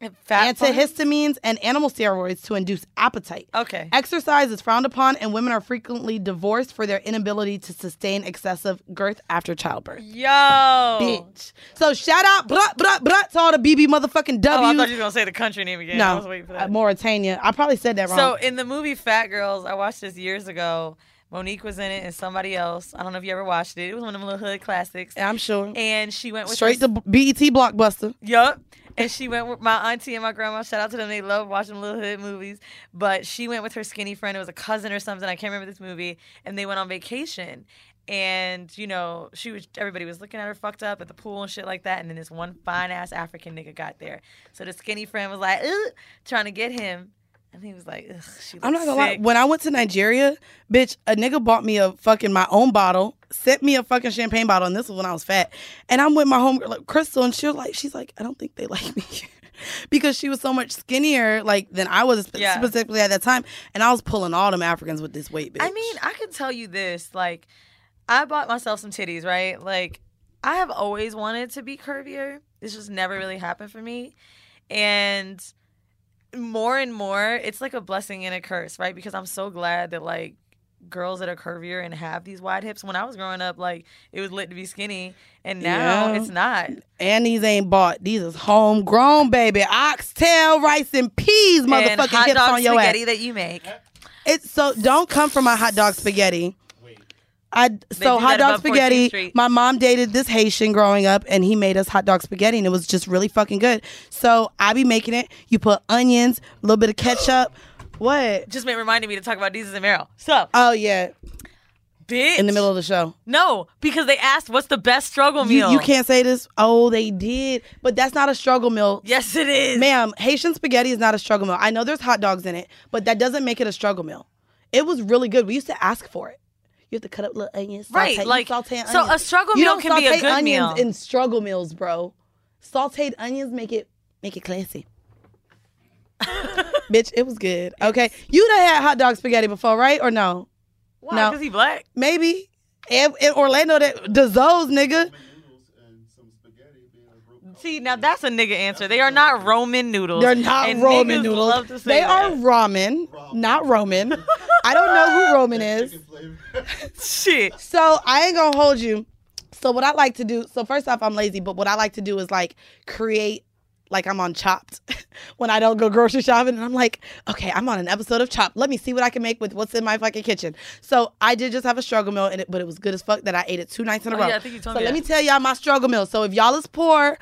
Antihistamines, and animal steroids to induce appetite. Okay. Exercise is frowned upon, and women are frequently divorced for their inability to sustain excessive girth after childbirth. Yo. Bitch. So shout out blah, blah, blah, to all the BB motherfucking Oh, I thought you were gonna say the country name again. No, I was waiting for uh, that. Mauritania. I probably said that wrong. So in the movie Phat Girlz, I watched this years ago. Mo'Nique was in it and somebody else. I don't know if you ever watched it. It was one of them little hood classics. I'm sure. And she went with Straight her, to BET Blockbuster. Yup. And she went with my auntie and my grandma. Shout out to them. They love watching little hood movies. But she went with her skinny friend. It was a cousin or something. I can't remember this movie. And they went on vacation. And, you know, she was everybody was looking at her fucked up at the pool and shit like that. And then this one fine ass African nigga got there. So the skinny friend was like, Ugh, trying to get him. And he was like, Ugh, she I'm not gonna lie. When I went to Nigeria, bitch, a nigga bought me a fucking my own bottle, sent me a fucking champagne bottle, and this was when I was fat. And I'm with my homegirl like, Crystal, and she was like, she's like, I don't think they *laughs* like me. because she was so much skinnier like than I was Yeah. specifically at that time. And I was pulling all them Africans with this weight, bitch. I mean, I can tell you this. Like, I bought myself some titties, right? Like, I have always wanted to be curvier. This just never really happened for me. And more and more, it's like a blessing and a curse, right? Because I'm so glad that, like, girls that are curvier and have these wide hips. When I was growing up, like, it was lit to be skinny. And now Yeah. it's not. and these ain't bought. These is homegrown, baby. Oxtail, rice, and peas, and motherfucking hot hips dog on your ass. spaghetti that you make. It's so don't come for my hot dog spaghetti. I so hot dog spaghetti. My mom dated this Haitian growing up, and he made us hot dog spaghetti, and it was just really fucking good. So I be making it. You put onions, a little bit of ketchup. *gasps* *gasps* *gasps* What? Just made reminded me to talk about Jesus and Meryl. So, Oh yeah, bitch. in the middle of the show. No, because they asked what's the best struggle You, meal. you can't say this. Oh, they did, but that's not a struggle meal. Yes, it is. Ma'am, Haitian spaghetti is not a struggle meal. I know there's hot dogs in it, but that doesn't make it a struggle meal. It was really good. We used to ask for it. You have to cut up little onions, Right, saute, you like- saute so onions. a struggle you meal don't can be a saute good onions meal. in struggle meals, bro. Sauteed onions make it make it classy. *laughs* Bitch, it was good. Okay, you done had hot dog spaghetti before, right? Or no? Why? No. Because he black. Maybe. In, in Orlando, that DeZoe's nigga. See, now that's a nigga answer. They are not Roman noodles. They're not and Roman noodles. Love to say They that. are ramen, not Roman. I don't know who Roman is. *laughs* Shit. So I ain't gonna hold you. So what I like to do, so first off, I'm lazy, but what I like to do is like create like I'm on Chopped *laughs* when I don't go grocery shopping, and I'm like, okay, I'm on an episode of Chopped. Let me see what I can make with what's in my fucking kitchen. So I did just have a struggle meal, and it, but it was good as fuck that I ate it two nights in a Oh, row. yeah, I think you told so me let that. me tell y'all my struggle meal. So if y'all is poor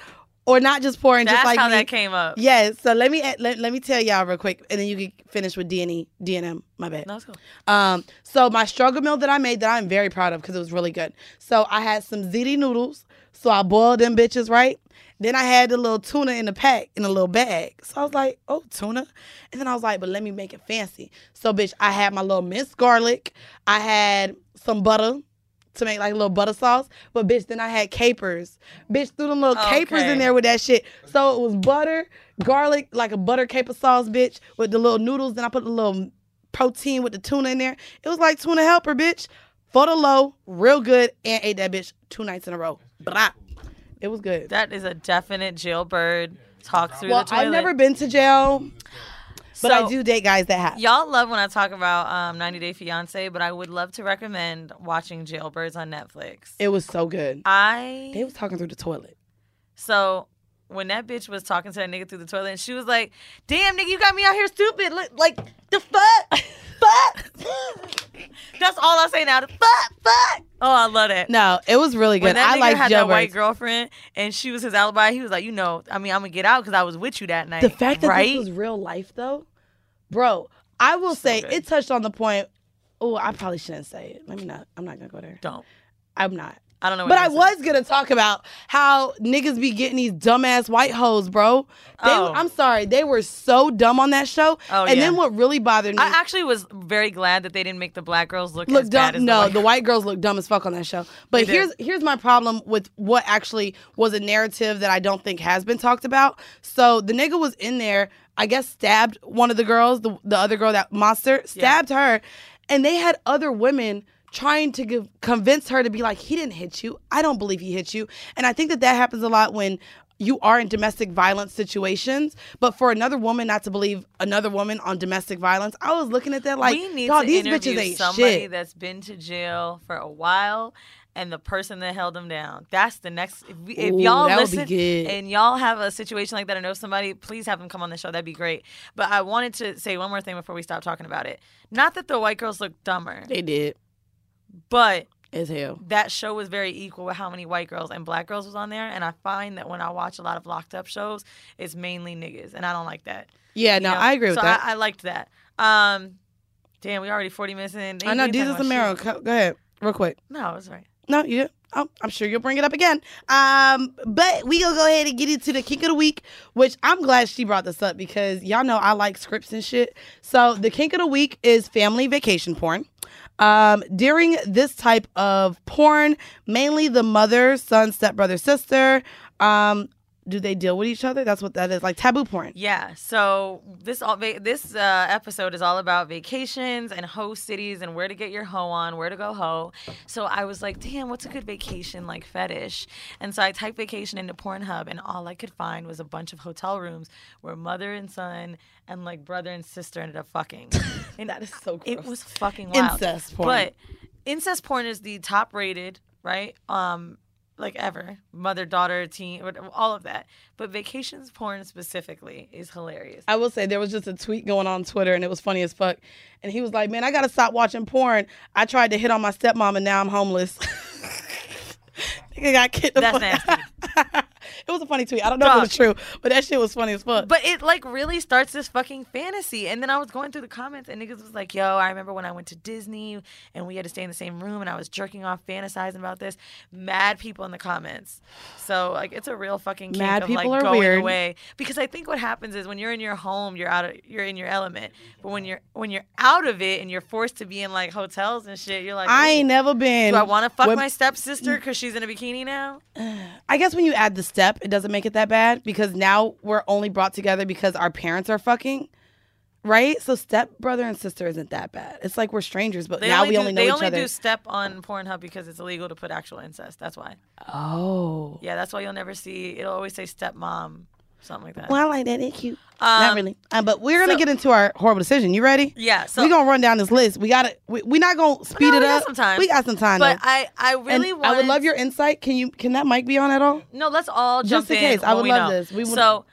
or not just poor and That's just like That's how me, that came up. Yes. So let me let, let me tell y'all real quick, and then you can finish with D and E, D and M. My bad. No, it's cool. Um, so my struggle meal that I made that I'm very proud of because it was really good. So I had some ziti noodles. So I boiled them bitches right. Then I had the little tuna in the pack in a little bag. So I was like, oh, tuna. And then I was like, but let me make it fancy. So bitch, I had my little minced garlic. I had some butter to make like a little butter sauce. But bitch, then I had capers. Bitch threw them little capers Okay. in there with that shit. So it was butter, garlic, like a butter caper sauce, bitch, with the little noodles. Then I put the little protein with the tuna in there. It was like tuna helper, bitch. For the low, real good, and ate that bitch two nights in a row. Blah. It was good. That is a definite jailbird talk through well, the toilet. I've never been to jail, but I do date guys that have. Y'all love when I talk about um, 90 Day Fiance, but I would love to recommend watching Jailbirds on Netflix. It was so good. I They was talking through the toilet. So when that bitch was talking to that nigga through the toilet, and she was like, "Damn, nigga, you got me out here stupid. Look, like the fuck, *laughs* fuck." That's all I say now. The fuck, fuck. Oh, I love that. No, it was really When good. that I like had that white girlfriend, and she was his alibi. He was like, you know, I mean, I'm gonna get out because I was with you that night. The fact that right? this was real life, though, bro, I will say good. it touched on the point. Oh, I probably shouldn't say it. Let me not. I'm not gonna go there. Don't. I'm not. I don't know. What But I was gonna talk about how niggas be getting these dumbass white hoes, bro. They, Oh. I'm sorry, they were so dumb on that show. Oh, and yeah. then what really bothered me? I actually was very glad that they didn't make the black girls look, look as bad dumb. as no, the white. the white girls look dumb as fuck on that show. But They did. here's here's my problem with what actually was a narrative that I don't think has been talked about. So the nigga was in there, I guess stabbed one of the girls, the the other girl, that monster, stabbed her, and they had other women trying to give, convince her to be like, he didn't hit you. I don't believe he hit you. And I think that that happens a lot when you are in domestic violence situations, but for another woman not to believe another woman on domestic violence, I was looking at that like, we need to these interview bitches ain't somebody shit. that's been to jail for a while and the person that held them down. That's the next. If, we, if Ooh, y'all that would be listen and y'all have a situation like that or know somebody, please have them come on the show. That'd be great. But I wanted to say one more thing before we stop talking about it. Not that the white girls look dumber, They did but as hell. that show was very equal with how many white girls and black girls was on there. And I find that when I watch a lot of locked up shows, it's mainly niggas, and I don't like that. Yeah, You no, know? I agree with so that. I, I liked that. Um, damn, we already forty minutes in. I know. Jesus talking Amaro, about shit. co- go ahead, real quick. No, it's right. No, you. Oh, I'm sure you'll bring it up again. Um, but we gonna go ahead and get into the kink of the week, which I'm glad she brought this up because y'all know I like scripts and shit. So the kink of the week is family vacation porn. Um, during this type of porn, mainly the mother, son, stepbrother, sister, um, do they deal with each other? That's what that is, like taboo porn. Yeah. So this all this uh, episode is all about vacations and host cities and where to get your hoe on, where to go hoe. So I was like, damn, what's a good vacation like fetish? And so I typed vacation into Pornhub, and all I could find was a bunch of hotel rooms where mother and son and like brother and sister ended up fucking. *laughs* And That is so It was fucking wild. Incest porn. But incest porn is the top rated, right? Um, like ever, mother, daughter, teen, all of that. But vacations porn specifically is hilarious. I will say there was just a tweet going on Twitter and it was funny as fuck. And he was like, Man, I gotta stop watching porn. I tried to hit on my stepmom and now I'm homeless. *laughs* Nigga got kicked That's nasty. It was a funny tweet. I don't know if it was true, but that shit was funny as fuck. But it like really starts this fucking fantasy. And then I was going through the comments and niggas was like, yo, I remember when I went to Disney and we had to stay in the same room and I was jerking off fantasizing about this. Mad people in the comments. So like it's a real fucking kink Mad of people like are going weird. away. Because I think what happens is when you're in your home, you're out of you're in your element. But when you're when you're out of it and you're forced to be in like hotels and shit, you're like I ain't never been. Do I want to fuck my stepsister because she's in a bikini now? *sighs* I guess when you add the step, it doesn't make it that bad because now we're only brought together because our parents are fucking. Right? So step brother and sister isn't that bad. It's like we're strangers, but They now we do, only know they each only other. do step on Pornhub because it's illegal to put actual incest. That's why. oh. Yeah, that's why you'll never see. It'll always say stepmom, something like that. Well, I like that. It's cute. Not Um, really. Um, but we're gonna so- get into our horrible decision. You ready? Yeah, so- we're gonna run down this list. We gotta. We, we're not gonna speed No, it we got up. some time. We got some time. But though. I, I really I would love your insight. Can you? Can that mic be on at all? No, let's all jump Just in in case, I would love know. this. We would- So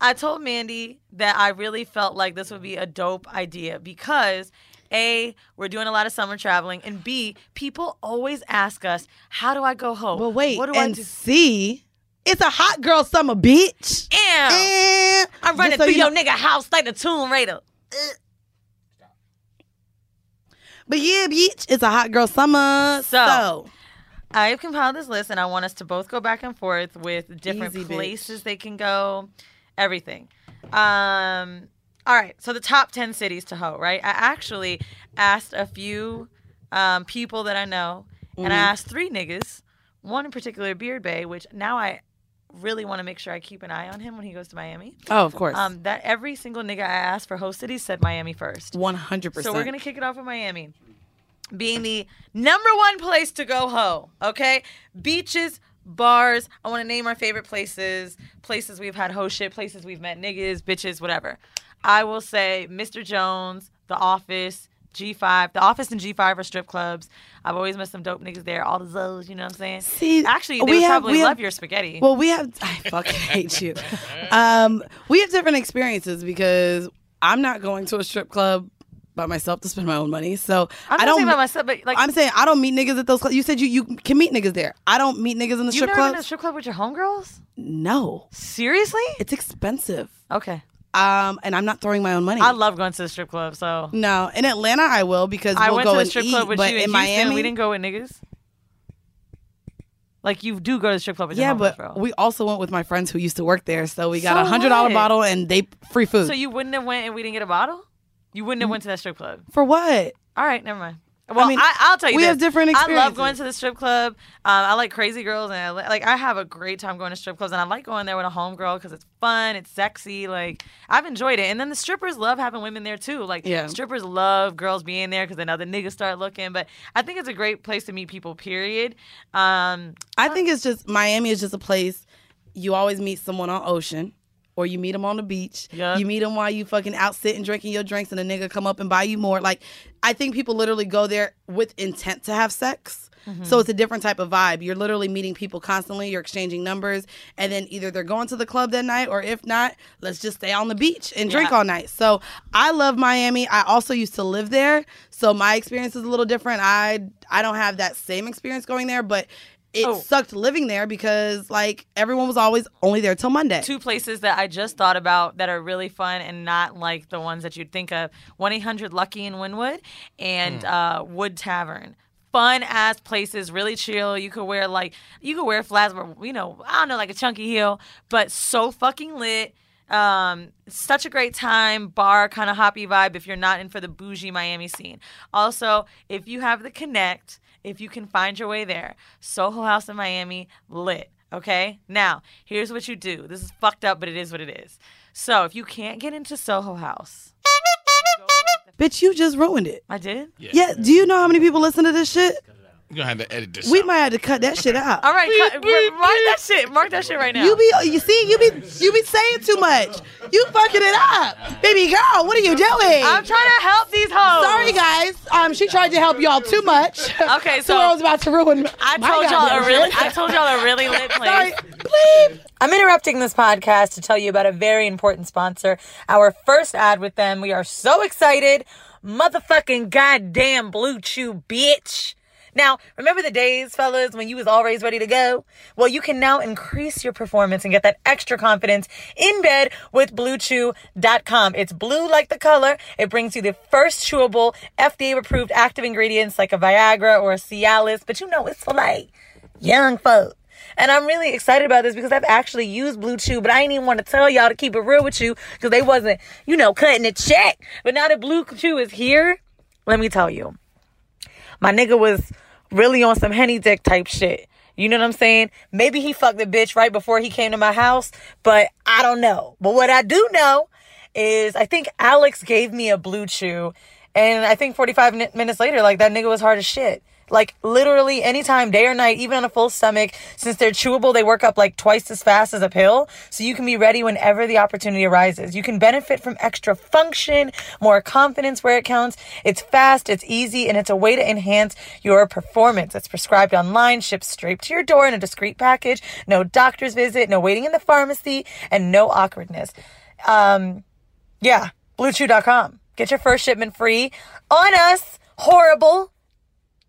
I told Mandy that I really felt like this would be a dope idea because A, we're doing a lot of summer traveling, and B, people always ask us, How do I go home? Well, wait, what do I and do? C, it's a hot girl summer, bitch. Eh, I'm running so through you your know- nigga house like the Tomb Raider. But yeah, bitch, it's a hot girl summer. So- So, I've compiled this list and I want us to both go back and forth with different Easy, bitch. places they can go, everything. Um, all right, so the top 10 cities to hoe, right? I actually asked a few um, people that I know, and I Mhm. asked three niggas, one in particular, Beard Bay, which now I really want to make sure I keep an eye on him when he goes to Miami. Oh, of course. Um, that every single nigga I asked for host cities said Miami first. One hundred percent. So we're gonna kick it off with Miami, being the number one place to go hoe. Okay, beaches, bars. I want to name our favorite places, places we've had hoe shit, places we've met niggas, bitches, whatever. I will say Mr. Jones, The Office, G5. The Office and G5 are strip clubs. I've always met some dope niggas there. All the Zoes, you know what I'm saying? See, actually, they we would have- probably we have- love your spaghetti. Well, we have. I fucking *laughs* hate you. Um, we have different experiences because I'm not going to a strip club by myself to spend my own money. So I'm I don't. saying by myself, but like I'm saying I don't meet niggas at those clubs. You said you you can meet niggas there. I don't meet niggas in the strip never been to a strip club with your homegirls? No, Seriously? it's expensive. Okay. Um, and I'm not throwing my own money. I love going to the strip club, so no, in Atlanta I will because I we'll went go to the strip eat. club with but you in in Miami, We didn't go with niggas. Like you do go to the strip club with yeah, your but bro. we also went with my friends who used to work there, so we got a So hundred dollar bottle and they free food. So you wouldn't have went and we didn't get a bottle? You wouldn't have went to that strip club. For what? All right, never mind. Well, I, mean, I, will tell you, we this. have different I love going to the strip club. Um, I like crazy girls, and I, like I have a great time going to strip clubs, and I like going there with a homegirl because it's fun, it's sexy. Like I've enjoyed it, and then the strippers love having women there too. Like Yeah. strippers love girls being there because then other niggas start looking. But I think it's a great place to meet people. Period. Um, I think it's just Miami is just a place you always meet someone on Ocean. Or you meet them on the beach. Yeah. You meet them while you fucking out sitting drinking your drinks, and a nigga come up and buy you more. Like, I think people literally go there with intent to have sex. Mm-hmm. So it's a different type of vibe. You're literally meeting people constantly. You're exchanging numbers, and then either they're going to the club that night, or if not, let's just stay on the beach and drink Yeah. all night. So I love Miami. I also used to live there, so my experience is a little different. I I don't have that same experience going there, but it Oh. sucked living there because like everyone was always only there till Monday. two places that I just thought about that are really fun and not like the ones that you'd think of 1 800 Lucky in Wynwood and uh, Wood Tavern. Fun ass places, really chill. You could wear like, you could wear flats, but you know, I don't know, like a chunky heel, but so fucking lit. Um, such a great time, bar kind of hoppy vibe if you're not in for the bougie Miami scene. Also, if you have the connect, if you can find your way there, Soho House in Miami, lit. Okay? Now, here's what you do. This is fucked up, but it is what it is. So, if you can't get into Soho House, Bitch, you just ruined it. I did? Yeah. Do you know how many people listen to this shit? You're gonna have to edit this. We out. might have to cut that shit out. All right, cut, mark that shit. Mark that shit right now. You be you see you be you be saying too much. You fucking it up, baby girl. What are you doing? I'm trying to help these hoes. Sorry guys. Um, she tried to help y'all too much. Okay, *laughs* so, so I was about to ruin. I my told y'all a really. I told y'all a really lit *laughs* Sorry, place. please. I'm interrupting this podcast to tell you about a very important sponsor. Our first ad with them. We are so excited. Motherfucking goddamn Blue Chew, bitch. Now, remember the days, fellas, when you was always ready to go? Well, you can now increase your performance and get that extra confidence in bed with BlueChew.com. It's blue like the color. It brings you the first chewable FDA-approved active ingredients like a Viagra or a Cialis, but you know it's for like young folk. And I'm really excited about this because I've actually used Blue Chew, but I ain't even want to tell y'all to keep it real with you because they wasn't, you know, cutting a check. But now that Blue Chew is here, let me tell you, my nigga was really on some henny dick type shit. You know what I'm saying? Maybe he fucked the bitch right before he came to my house, but I don't know. But what I do know is I think Alex gave me a Blue Chew, and I think 45 min- minutes later, like that nigga was hard as shit. Like literally anytime, day or night, even on a full stomach, since they're chewable, they work up like twice as fast as a pill. So you can be ready whenever the opportunity arises. You can benefit from extra function, more confidence where it counts. It's fast, it's easy, and it's a way to enhance your performance. It's prescribed online, shipped straight to your door in a discreet package. No doctor's visit, no waiting in the pharmacy, and no awkwardness. Um, yeah, bluechew.com. Get your first shipment free on us. Horrible.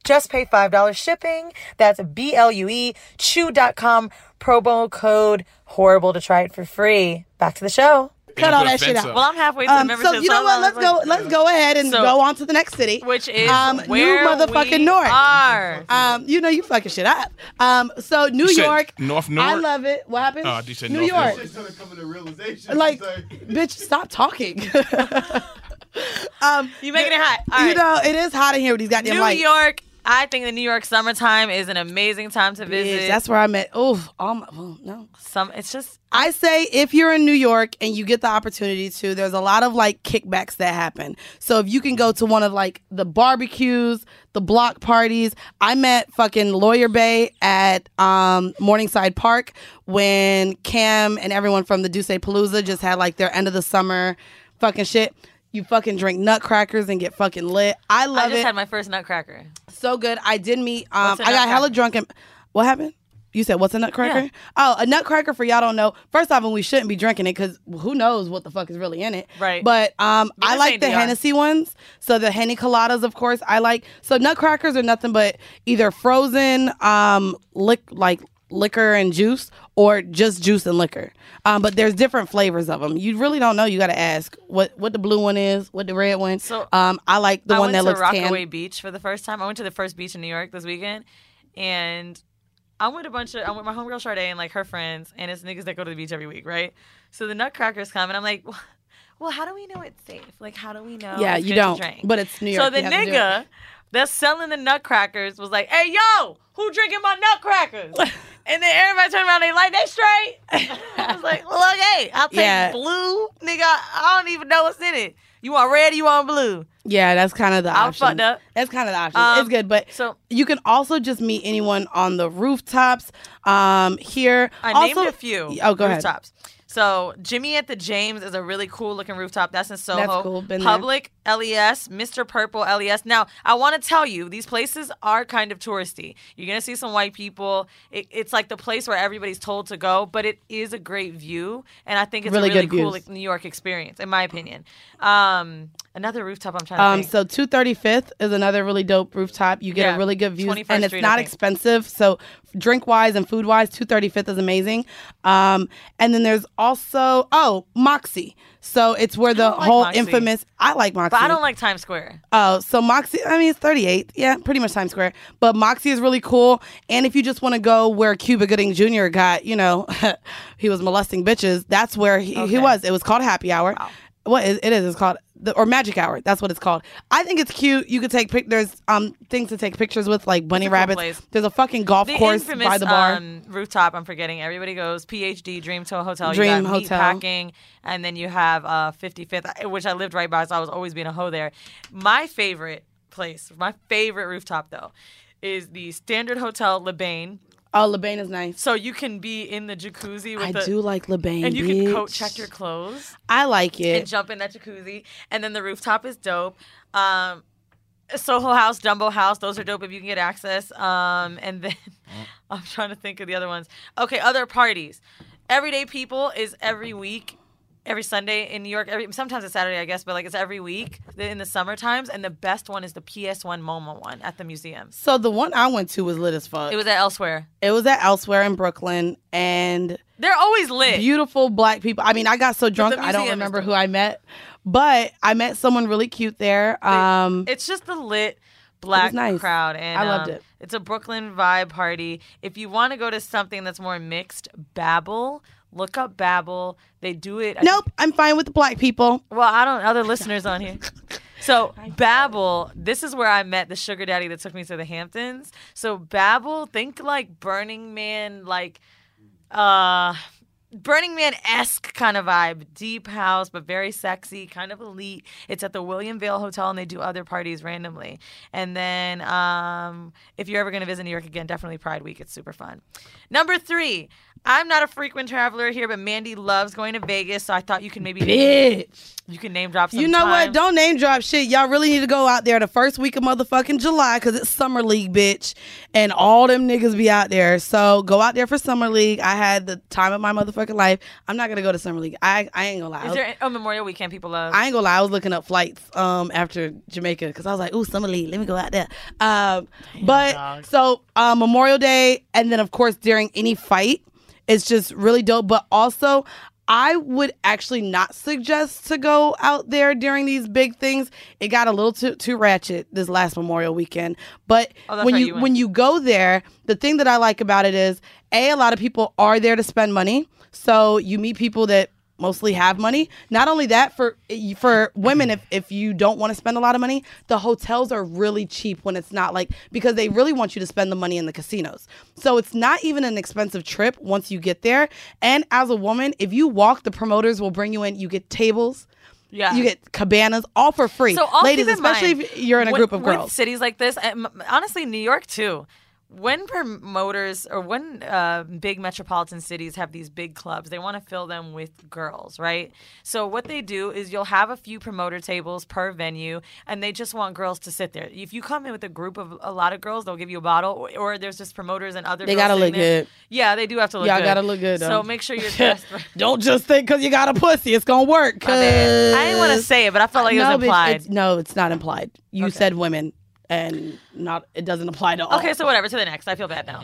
Just pay $5 shipping. That's B L U E chew.com promo code horrible to try it for free. Back to the show. Cut all that shit out. Well, I'm halfway through Um, membership. so you know what? Let's go. Let's go ahead and So- go on to the next city, Which is um, where New motherfucking we North. are. Um, you know you fucking shit up. Um, so New You said York, North North I Newark? love it. What happened? Oh, you said New North York. Newark. gonna come to realization. Like, bitch, stop talking. *laughs* *laughs* um, You making it hot. All you right. know it is hot in here with these goddamn New lights. York. I think the New York summertime is an amazing time to visit. That's where I met. Oh, oh my, well, no. Some. It's just. I say if you're in New York and you get the opportunity to, there's a lot of like kickbacks that happen. So if you can go to one of like the barbecues, the block parties. I met fucking Lawyer Bay at um, Morningside Park when Cam and everyone from the Duce Palooza just had like their end of the summer fucking shit. You fucking drink nutcrackers and get fucking lit. I love it. I just it. had my first nutcracker. so good. I did meet. Um, What's a I got hella nutcracker? drunk and what happened? You said what's a nutcracker? Yeah. Oh, a nutcracker for y'all don't know. First off, and we shouldn't be drinking it because who knows what the fuck is really in it. Right. But um, But I this like ain't the DR. Hennessy ones. So the Henny coladas, of course, I like. So nutcrackers are nothing but either frozen, um, lick like liquor and juice, or just juice and liquor. Um, but there's different flavors of them. You really don't know. You got to ask what what the blue one is, what the red one. So, um, I like the I one that to looks Rockaway tan. Beach for the first time. I went to the first beach in New York this weekend, and I'm with a bunch of I'm with my homegirl Sade and like her friends, and it's niggas that go to the beach every week, right? So the Nutcrackers come, and I'm like, well, how do we know it's safe? Like, how do we know? Yeah, you don't. drink? But it's New York. So the You have do nigga that's selling the nutcrackers was like, "Hey, yo, who drinking my nutcrackers?" *laughs* and then everybody turned around, they like, "They straight." *laughs* I was like, *laughs* "Well, okay, I'll take Yeah. blue, nigga. I don't even know what's in it. You want red? You want blue?" Yeah, that's kind of the I'm option. fucked up. That's kind of the option. Um, it's good, but so- you can also just meet anyone on the rooftops. Um, here, I also, named a few. Oh, go ahead. So Jimmy at the James is a really cool looking rooftop. That's in Soho. That's cool. Been there. Public LES, Mr. Purple LES. Now I want to tell you, these places are kind of touristy. You're gonna see some white people. It, it's like the place where everybody's told to go, but it is a great view, and I think it's Really a really cool views. New York experience, in my opinion. Um, another rooftop I'm trying to Um, think. so 235th is another really dope rooftop. You get Yeah, a really good view, and it's Street, not expensive. So drink wise and food wise, 235th is amazing. Um, and then there's also oh Moxy. So it's where the like whole infamous. I like Moxy, but I don't like Times Square. Oh, so Moxy, I mean, it's 38th. Yeah, pretty much Times Square. But Moxy is really cool. And if you just want to go where Cuba Gooding Jr. got, you know, *laughs* he was molesting bitches, that's where he, he was. It was called Happy Hour. Wow. What is it is? It's called the or Magic Hour. That's what it's called. I think it's cute. You could take pic. There's um things to take pictures with, like bunny rabbits. place. There's a fucking golf The course infamous by the bar. Um, rooftop. I'm forgetting. Everybody goes PhD Dream to a hotel. Dream you got Hotel. Meatpacking, and then you have uh, 55th, which I lived right by, so I was always being a hoe there. My favorite place, my favorite rooftop though, is the Standard Hotel Le Bain. Oh, Le Bain is nice. So you can be in the jacuzzi with I the, do like Le Bain. and you can coat check your clothes I like it. and jump in that jacuzzi. And then the rooftop is dope. Um, Soho House, Dumbo House, those are dope if you can get access. Um, and then *laughs* I'm trying to think of the other ones. Okay, other parties. Everyday People is every week, every Sunday in New York. Every sometimes it's Saturday, I guess, but like it's every week in the summer times. And the best one is the PS1 MoMA one at the museum. So the one I went to was lit as fuck. It was at Elsewhere. It was at Elsewhere in Brooklyn, and They're always lit. beautiful black people. I mean, I got so drunk, I don't remember who I met, but I met someone really cute there. Um, it's just the lit black nice. crowd and I loved um, it. it's a brooklyn vibe party if you want to go to something that's more mixed babel look up babel they do it I nope, I'm fine with the black people. well i don't other listeners on here so *laughs* babel this is where i met the sugar daddy that took me to the hamptons so babel think like burning man like uh Burning Man esque kind of vibe, deep house, but very sexy, kind of elite. It's at the William Vale Hotel, and they do other parties randomly. And then, um, if you're ever going to visit New York again, definitely Pride Week. It's super fun. Number three, I'm not a frequent traveler here, but Mandy loves going to Vegas, so I thought you could maybe Bitch. you can name drop some. You know what? Don't name drop shit. Y'all really need to go out there the first week of motherfucking July because it's Summer League, bitch. And all them niggas be out there. So go out there for Summer League. I had the time of my motherfucking life. I'm not going to go to Summer League. I, I ain't going to lie. I Is was- there oh Memorial Weekend people love? I ain't gonna lie, I was looking up flights um after Jamaica because I was like, ooh, summer league, let me go out there. Um, but so uh, Memorial Day, and then of course during any fight, it's just really dope. But also, I would actually not suggest to go out there during these big things. It got a little too too ratchet this last Memorial weekend. But Oh, when you, you when you go there, the thing that I like about it is a a lot of people are there to spend money, so you meet people that mostly have money. Not only that, for for women, if if you don't want to spend a lot of money, the hotels are really cheap when it's not like because they really want you to spend the money in the casinos. So it's not even an expensive trip once you get there. And as a woman, if you walk, the promoters will bring you in. You get tables. Yeah. You get cabanas, all for free. So all Ladies, especially mind, if you're in a with- group of girls. cities like this, and honestly, New York too. When promoters or when uh, big metropolitan cities have these big clubs, they want to fill them with girls, right? So what they do is you'll have a few promoter tables per venue, and they just want girls to sit there. If you come in with a group of a lot of girls, they'll give you a bottle, or, or there's just promoters and other. They gotta look there. good. Yeah, they do have to look Y'all good. gotta look good, though. So make sure you're *laughs* dressed. right. Don't just think because you got a pussy, it's gonna work. I didn't want to say it, but I felt like it no, was implied. it's- no, it's not implied. You said women, and not it doesn't apply to all. Okay, so whatever. To the next. I feel bad now.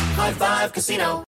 High Five Casino.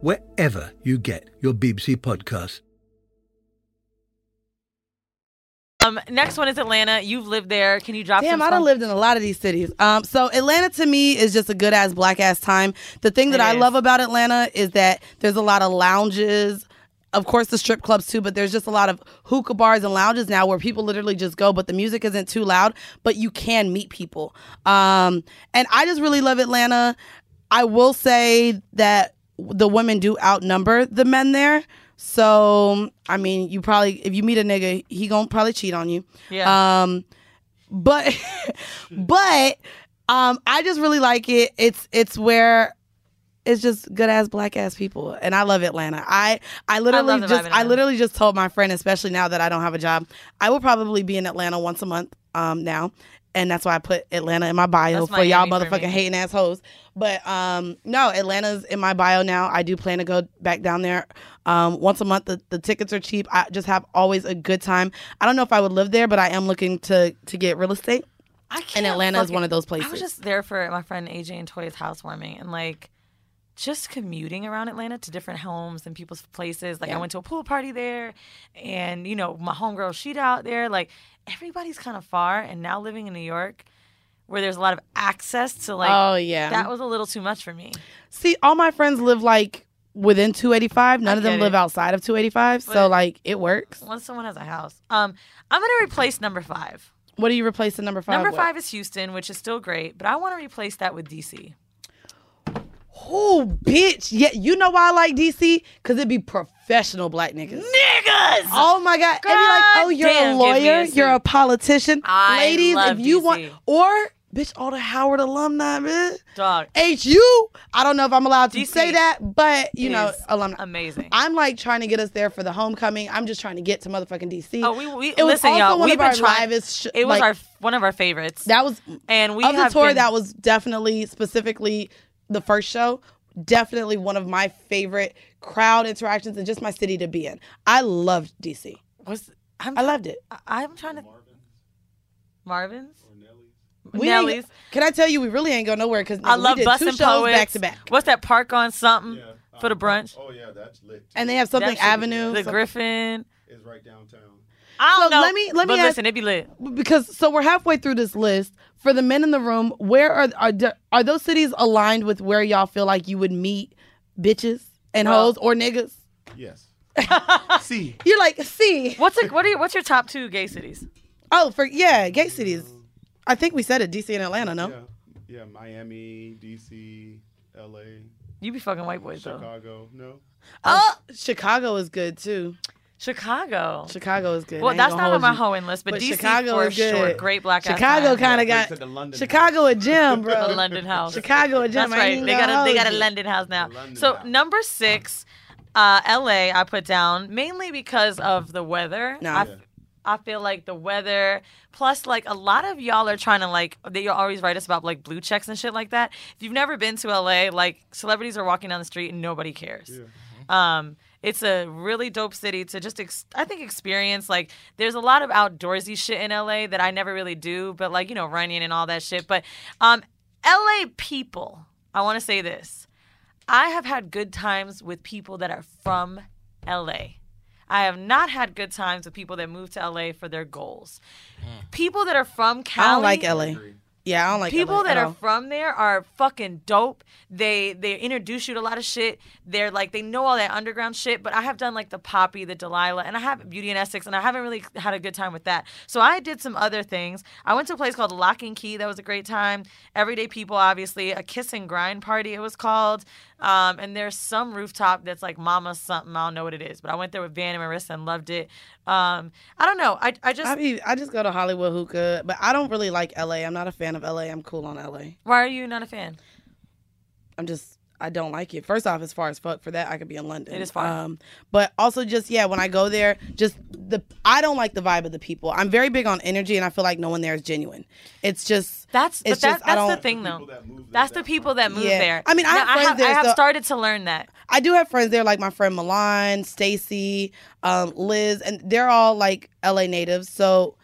wherever you get your BBC podcasts. Um, next one is Atlanta. You've lived there. Can you drop Damn, some I done fun- lived in a lot of these cities. Um, so Atlanta to me is just a good ass black ass time. The thing that It I is. love about Atlanta is that there's a lot of lounges. Of course, the strip clubs too, but there's just a lot of hookah bars and lounges now where people literally just go, but the music isn't too loud, but you can meet people. Um, and I just really love Atlanta. I will say that the women do outnumber the men there. So, I mean, you probably if you meet a nigga, he gonna probably cheat on you. Yeah. Um, but *laughs* but um, I just really like it. It's it's where it's just good ass black ass people, and I love Atlanta. I I literally vibe just I literally just told my friend, especially now that I don't have a job, I will probably be in Atlanta once a month um now. And that's why I put Atlanta in my bio That's for y'all for motherfucking me. hating assholes. But um no, Atlanta's in my bio now. I do plan to go back down there um once a month. The, the tickets are cheap. I just have always a good time. I don't know if I would live there, but I am looking to to get real estate. I can't and Atlanta is one of those places. I was just there for my friend AJ and Toya's housewarming, and like just commuting around Atlanta to different homes and people's places. Like I went to a pool party there, and you know my homegirl sheet out there. Like everybody's kind of far, and now living in New York, where there's a lot of access to like. Oh, yeah. that was a little too much for me. See, all my friends live like within 285. None I of them live it. outside of 285. so like it works. Once someone has a house, um, I'm gonna replace number five. What do you replace the number five? number with? five is Houston, which is still great, but I want to replace that with DC. Oh, bitch. Yeah, you know why I like DC? Because it'd be professional black niggas. Niggas! Oh my God. It'd be like, oh, you're damn, a lawyer, a you're a politician. I Ladies, if you DC. want, or bitch, all the Howard alumni, bitch. Dog. HU. I don't know if I'm allowed to DC say that, but you know, alumni. amazing. I'm like trying to get us there for the homecoming. I'm just trying to get to motherfucking DC. Oh, we, we It was listen, also y'all. one We've of been our trying. sh- it was like- our one of our favorites. That was and we of the tour. been- That was definitely specifically the first show. Definitely one of my favorite crowd interactions and just my city to be in. I loved DC. was. I'm I loved it. I, am trying to. Marvin's. We Nelly's. Can I tell you, we really ain't go nowhere because I love we did two shows Poets. back to back, What's that park on something for the uh, brunch? Oh, oh yeah, that's lit. and they have something That shit- Avenue. The so- Griffin. is right downtown. I don't So know. let me- let me but ask- listen, it be lit. because so we're halfway through this list. For the men in the room, where are are are those cities aligned with where y'all feel like you would meet bitches and Well- hoes or niggas? Yes. *laughs* See. You're like, see. What's it? What are you, What's your top two gay cities? Oh, for yeah, gay cities. I think we said it, DC and Atlanta, no? Yeah. Yeah. Miami, DC, LA, You be fucking white boys though. Chicago. No. Oh, Chicago is good too. Chicago. Chicago is good. Well, that's not on my you. hoeing list, but, But DC Chicago for is good. sure. Great black Chicago kind of got the London Chicago a gym, bro. the London house. Chicago a gym. *laughs* That's right. They got a they got a. London house now. London So house. number six, uh, L.A. I put down mainly because of the weather. No. I, I feel like the weather plus like a lot of y'all are trying to like they always write us about like blue checks and shit like that. If you've never been to LA, like celebrities are walking down the street and nobody cares. Yeah. Um, It's a really dope city to just, ex- I think, experience. Like, there's a lot of outdoorsy shit in LA that I never really do, but like, you know, running and all that shit. But um, LA people, I want to say this. I have had good times with people that are from LA. I have not had good times with people that move to LA for their goals. People that are from Cali. I don't like LA. Yeah, I don't like people LA that at are from there are fucking dope. They they introduce you to a lot of shit. They're like they know all that underground shit. But I have done like the Poppy, the Delilah, and I have Beauty and Essex, and I haven't really had a good time with that. So I did some other things. I went to a place called Lock and Key. That was a great time. Everyday People, obviously, a kiss and grind party. It was called. Um, and there's some rooftop that's like Mama something. I don't know what it is, but I went there with Van and Marissa and loved it. Um, I don't know. I I just I, be, I just go to Hollywood hookah, but I don't really like LA. I'm not a fan of LA. I'm cool on LA. why are you not a fan? I'm just I don't like it. First off, as far as fuck for that, I could be in London. It is far. Um, but also just yeah, when I go there, just the I don't like the vibe of the people. I'm very big on energy, and I feel like no one there is genuine. It's just That's it's but that, just I that's the don't- thing though. That's the people that move Yeah. there. I mean, I Now, have friends have, there, I have so- started to learn that. I do have friends there, like my friend Milan, Stacy, um, Liz, and they're all like LA natives, so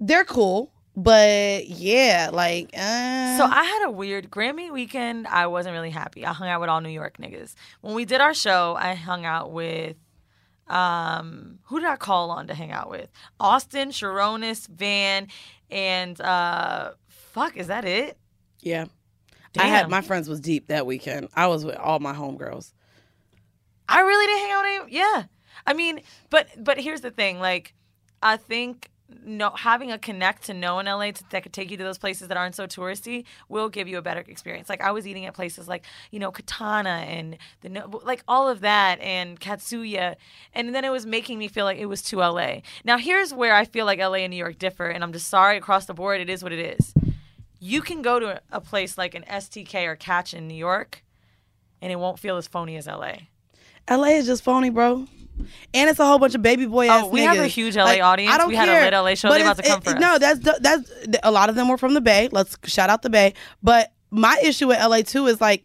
they're cool. But yeah, like uh, So I had a weird Grammy weekend. I wasn't really happy. I hung out with all New York niggas. When we did our show, I hung out with um who did I call on to hang out with? Austin, Sharonis, Van, and uh fuck, is that it? yeah. I had my friends was deep that weekend. I was with all my homegirls. I really didn't hang out with any yeah. I mean, but but here's the thing, like I think no having a connect to know in LA to, that could take you to those places that aren't so touristy will give you a better experience. Like I was eating at places like you know Katana and the like all of that and Katsuya, and then it was making me feel like it was too LA. Now here's where I feel like LA and New York differ, and I'm just sorry across the board. It is what it is. You can go to a place like an STK or Catch in New York, and it won't feel as phony as LA. LA is just phony, bro. And it's a whole bunch of baby boy ass Oh, we have a huge LA Like, audience. I don't We had a care. lit LA show. They about to come it- for No, us. that's that's a lot of them were from the Bay. Let's shout out the Bay. But my issue with LA too is like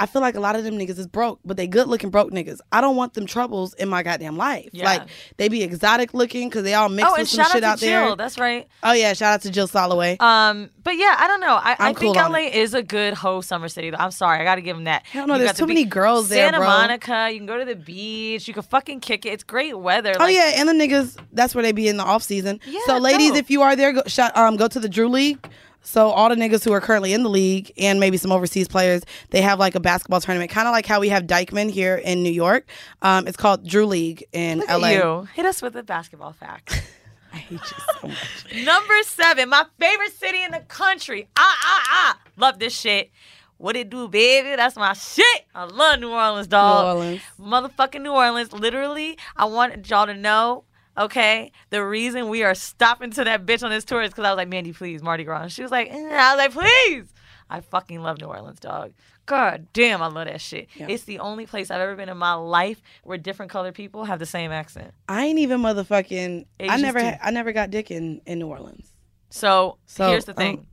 I feel like a lot of them niggas is broke, but they good looking broke niggas. I don't want them troubles in my goddamn life. Yeah. Like they be exotic looking because they all mixed oh, with some shit out out to there. Jill. That's right. Oh yeah, shout out to Jill Soloway. Um, but yeah, I don't know. I, I think cool LA is a good hoe summer city. Though. I'm sorry, I got to give them that. Hell no, You there's got the too many girls there, Santa. Monica. You can go to the beach. You can fucking kick it. It's great weather. Oh Like, yeah, and the niggas, that's where they be in the off season. Yeah, so ladies, dope. if you are there, go, um, go to the Drew League. So all the niggas who are currently in the league and maybe some overseas players, they have like a basketball tournament, kind of like how we have Dyckman here in New York. Um, it's called Drew League in Look LA. you. Hit us with a basketball fact. *laughs* I hate you so much. Number seven, my favorite city in the country. Ah, ah, ah. Love this shit. What it do, baby? That's my shit. I love New Orleans, dog. New Orleans. Motherfucking New Orleans. Literally, I want y'all to know, okay, the reason we are stopping to that bitch on this tour is because I was like, Mandy, please, Mardi Gras. And she was like, eh. I was like, please. I fucking love New Orleans, dog. God damn, I love that shit. It's the only place I've ever been in my life where different colored people have the same accent. I ain't even motherfucking. I never. I never got dick in in New Orleans. So, So, here's the um, thing: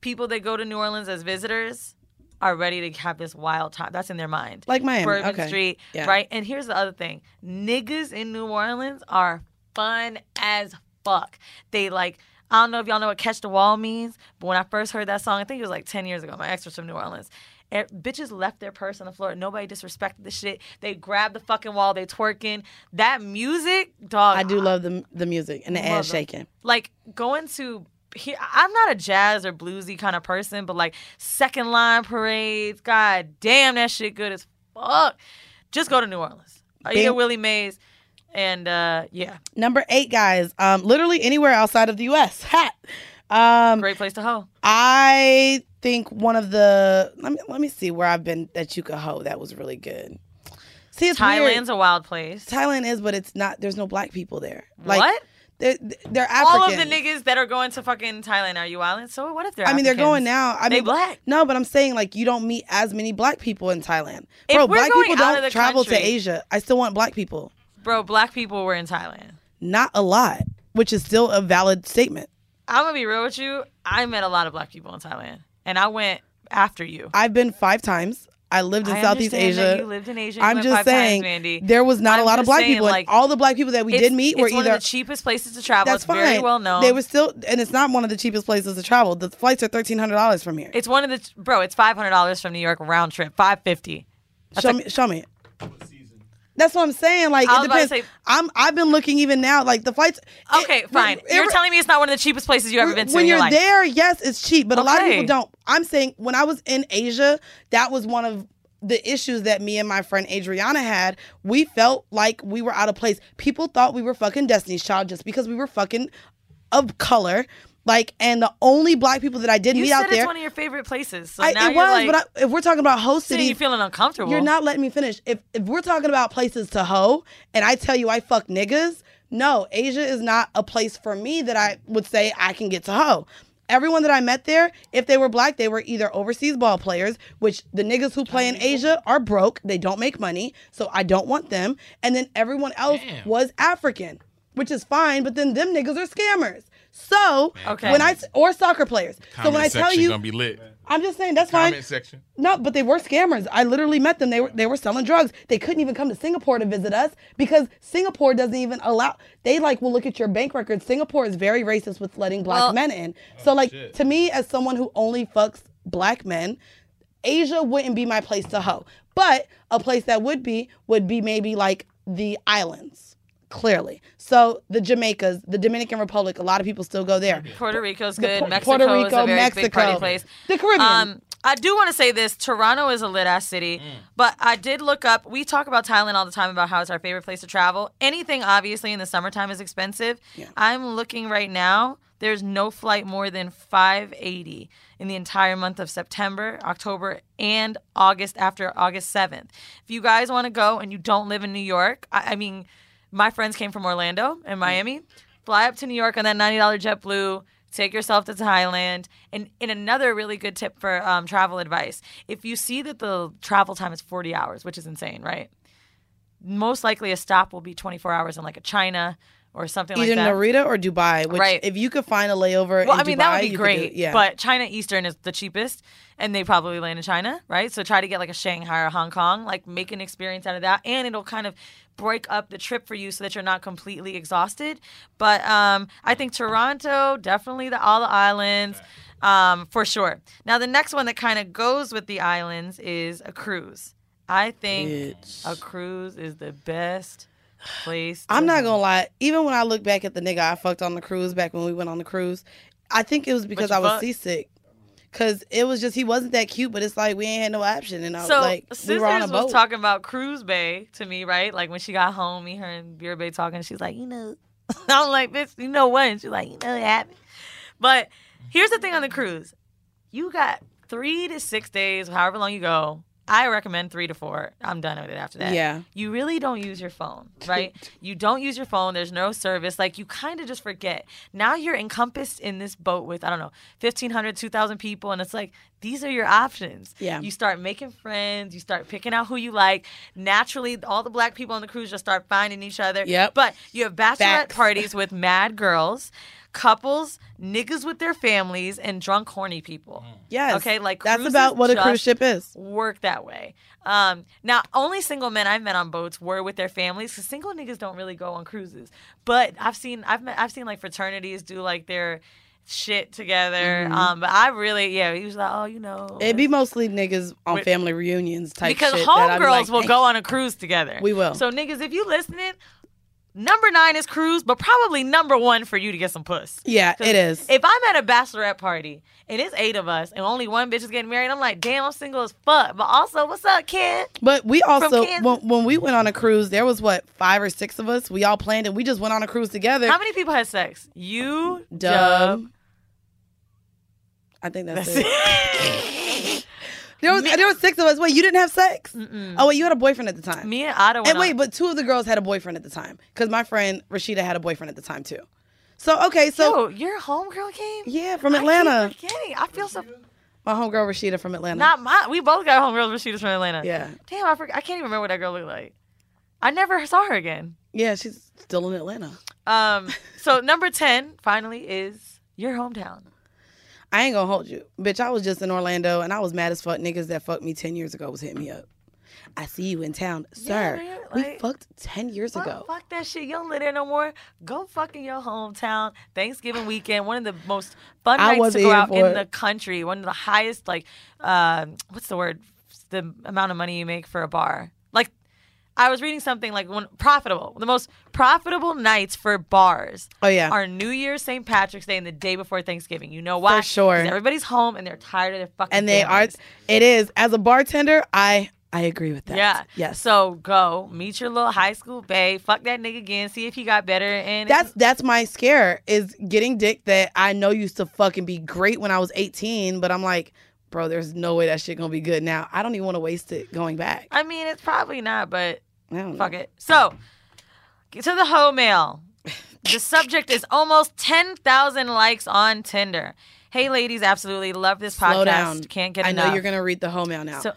people that go to New Orleans as visitors are ready to have this wild time. That's in their mind. Like Miami, Bourbon okay. Street, Yeah. right? And here's the other thing: niggas in New Orleans are fun as fuck. They like. I don't know if y'all know what "Catch the Wall" means, but when I first heard that song, I think it was like ten years ago. My ex was from New Orleans. Eh, bitches left their purse on the floor. Nobody disrespected the shit. They grabbed the fucking wall. They twerking. That music, dog. I do love the the music and the ass shaking. Like going to here, I'm not a jazz or bluesy kind of person, but like second line parades, god damn, that shit good as fuck. Just go to New Orleans. Are you Willie Mays? And uh yeah, Number eight, guys. Um, literally anywhere outside of the U.S. Hat. Um, great place to hoe. I think one of the let me let me see where I've been that you could hoe that was really good. See, it's Thailand's weird. a wild place. Thailand is, but it's not. There's no black people there. Like, what? They're, they're African. All of the niggas that are going to fucking Thailand are you island? So what if they're? I mean, they're going now. I They mean, black. No, but I'm saying like you don't meet as many black people in Thailand. If Bro, black people don't travel to Asia. I still want black people. Bro, black people were in Thailand. Not a lot, which is still a valid statement. I'm gonna be real with you. I met a lot of black people in Thailand, and I went after you. I've been five times. I lived in I Southeast Asia. you lived in Asia, I'm just times, saying Mandy. there was not a I'm lot of black saying, people. like, all the black people that we did meet were it's either one of the cheapest places to travel. That's it's fine. very well known. They were still, and it's not one of the cheapest places to travel. The flights are thirteen hundred dollars from here. It's one of the bro. It's five hundred dollars from New York round trip. Five fifty. show me, show me. That's what I'm saying. Like it depends. say- I'm I've been looking even now. Like the flights. Okay, fine. You're telling me it's not one of the cheapest places you've ever been to when in your you're there, yes, it's cheap, but a lot of people don't. I'm saying when I was in Asia, that was one of the issues that me and my friend Adriana had. We felt like we were out of place. People thought we were fucking Destiny's Child just because we were fucking of color. Like, and the only black people that I did you meet out it's there, one of your favorite places. So I, it was. like, but I, if we're talking about host cities, you're feeling uncomfortable. you're not letting me finish. If if we're talking about places to hoe, and I tell you I fuck niggas, no, Asia is not a place for me that I would say I can get to hoe. Everyone that I met there, if they were black, they were either overseas ball players, which the niggas who play in Asia are broke. They don't make money, so I don't want them. And then everyone else was African, which is fine. But then them niggas are scammers. So Okay. when I or soccer players. so when I tell section you, gonna be lit. I'm just saying that's fine. Section. No, but they were scammers. I literally met them. They were they were selling drugs. They couldn't even come to Singapore to visit us because Singapore doesn't even allow. They like will look at your bank records. Singapore is very racist with letting black Well- men in. Oh, so like to me, as someone who only fucks black men, Asia wouldn't be my place to hoe. But a place that would be would be maybe like the islands. Clearly, so the Jamaicas, the Dominican Republic, a lot of people still go there. Puerto Rico's The good. Pu- Mexico Puerto is a Rico, very big party Mexico. place. The Caribbean. Um, I do want to say this: Toronto is a lit ass city, but I did look up. We talk about Thailand all the time about how it's our favorite place to travel. Anything, obviously, in the summertime is expensive. Yeah. I'm looking right now. There's no flight more than 580 in the entire month of September, October, and August after August 7th. If you guys want to go and you don't live in New York, I, I mean, my friends came from Orlando and Miami. Fly up to New York on that $90 JetBlue. Take yourself to Thailand. And in another really good tip for um, travel advice, if you see that the travel time is 40 hours, which is insane, right? Most likely a stop will be 24 hours in like a China or something Either like that. Either Narita or Dubai. Which Right. If you could find a layover, Well, I mean Dubai, that would be could do- great. yeah, But China Eastern is the cheapest, and they probably land in China, right? So try to get like a Shanghai or Hong Kong, like make an experience out of that, and it'll kind of break up the trip for you so that you're not completely exhausted. But um, I think Toronto, definitely the all the islands. Um, for sure. Now the next one that kind of goes with the islands is a cruise. I think a cruise is the best place. I'm not gonna lie. Even when I look back at the nigga I fucked on the cruise back when we went on the cruise, I think it was because I was fucked? seasick. Cause it was just he wasn't that cute, but it's like we ain't had no option, and I was So like we Sisters were on a boat. was talking about Cruise Bay to me, right? Like when she got home, me, her, and Beer Bay talking. She's like, you know, *laughs* I'm like, bitch, you know what? And she's like, you know, it happened. But here's the thing on the cruise: you got three to six days, however long you go. I recommend three to four. I'm done with it after that. Yeah. You really don't use your phone, *laughs* right? you don't use your phone. There's no service. Like you kind of just forget. Now you're encompassed in this boat with, I don't know, 1,500, 2,000 people. And it's like, these are your options. Yeah. You start making friends. You start picking out who you like. Naturally, all the black people on the cruise just start finding each other. Yep. But you have bachelorette Facts. parties with mad girls, couples, niggas with their families, and drunk, horny people. Yes. Okay, like that's about what a cruise ship is. Work that way. Um, now, only single men I've met on boats were with their families because single niggas don't really go on cruises. But I've seen, I've met, I've seen like fraternities do like their shit together. Mhm. Um, but I really, yeah, he was like, oh, you know, It'd be mostly niggas on With- family reunions type because shit. that I'd homegirls like, will "Hey." go on a cruise together. We will. So niggas, if you listening, number nine is cruise, but probably number one for you to get some puss. Yeah, it is. If I'm at a bachelorette party and it's eight of us and only one bitch is getting married, I'm like, damn, I'm single as fuck. But also, what's up, kid? But we also when, when we went on a cruise, there was what five or six of us. We all planned it. We just went on a cruise together. How many people had sex? You, Dub. Dub. I think that's, it. *laughs* there was there was six of us. Wait, you didn't have sex? Oh wait, you had a boyfriend at the time. Me and Otto. And wait, on- but two of the girls had a boyfriend at the time because my friend Rashida had a boyfriend at the time too. So okay, so Yo, your homegirl came? yeah, from I Atlanta. keep forgetting. I feel so. My homegirl Rashida from Atlanta. Not my. We both got homegirls, was from Atlanta. Yeah. Damn, I forgot. I can't even remember what that girl looked like. I never saw her again. yeah, she's still in Atlanta. Um. So number ten finally is your hometown. I ain't gonna hold you, bitch. I was just in Orlando and I was mad as fuck. Niggas that fucked me ten years ago was hitting me up. I see you in town, sir. man, we fucked ten years Fuck, ago. fuck that shit. You don't live there no more. Go fuck in your hometown. Thanksgiving weekend, one of the most fun I nights to go out in it. the country. One of the highest, like, uh, what's the word? The amount of money you make for a bar. I was reading something like one profitable. The most profitable nights for bars. Oh, yeah. are New Year's, St. Patrick's Day, and the day before Thanksgiving. You know why? For sure. Everybody's home and they're tired of their fucking. And they are. It is as a bartender. I I agree with that. Yeah. Yes. So go meet your little high school bae. Fuck that nigga again. See if he got better. And That's that's my scare is getting dick that I know used to fucking be great when I was 18, but I'm like, bro, there's no way that shit gonna be good now. I don't even want to waste it going back. I mean, it's probably not, but fuck it. So, get to the hoe mail. The *laughs* subject is almost 10,000 likes on Tinder. Hey, ladies, absolutely love this podcast. Slow down. Can't get it. I enough. know you're gonna read the home mail now. So-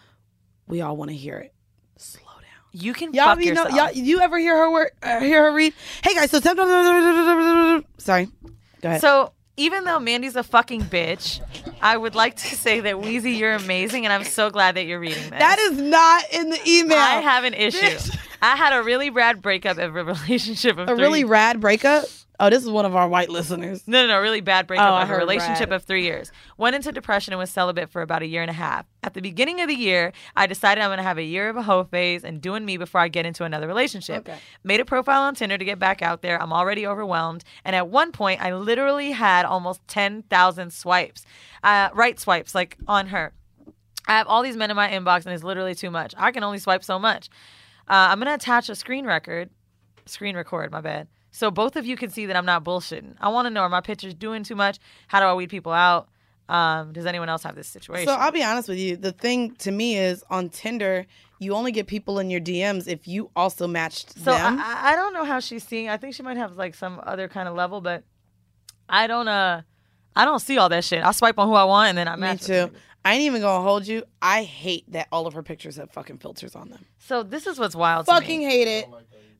we all want to hear it. Slow down. You can Y'all, fuck you know, yourself. y'all, you ever hear her word, uh, hear her read? Hey guys, so *laughs* sorry, go ahead. So even though Mandy's a fucking bitch, I would like to say that Weezy, you're amazing, and I'm so glad that you're reading this. that is not in the email. I have an issue. I had a really bad breakup of a *laughs* relationship of a three. really rad breakup. Oh, this is one of our white listeners. No, no, no, really bad breakup Oh, of a heard relationship rad. of three years. Went into depression and was celibate for about a year and a half. At the beginning of the year, I decided I'm going to have a year of a hoe phase and doing me before I get into another relationship. Okay. Made a profile on Tinder to get back out there. I'm already overwhelmed. And at one point, I literally had almost 10,000 swipes, uh, right swipes, like on her. I have all these men in my inbox, and it's literally too much. I can only swipe so much. Uh, I'm gonna attach a screen record, screen record. My bad. So both of you can see that I'm not bullshitting. I want to know are my pictures doing too much? How do I weed people out? Um, does anyone else have this situation? So I'll be honest with you. The thing to me is on Tinder, you only get people in your DMs if you also matched So them. I, I- I don't know how she's seeing. I think she might have like some other kind of level, but I don't. Uh, I don't see all that shit. I swipe on who I want, and then I Me match. with too. I ain't even gonna hold you. I hate that all of her pictures have fucking filters on them. So this is what's wild. to me. Fucking hate it.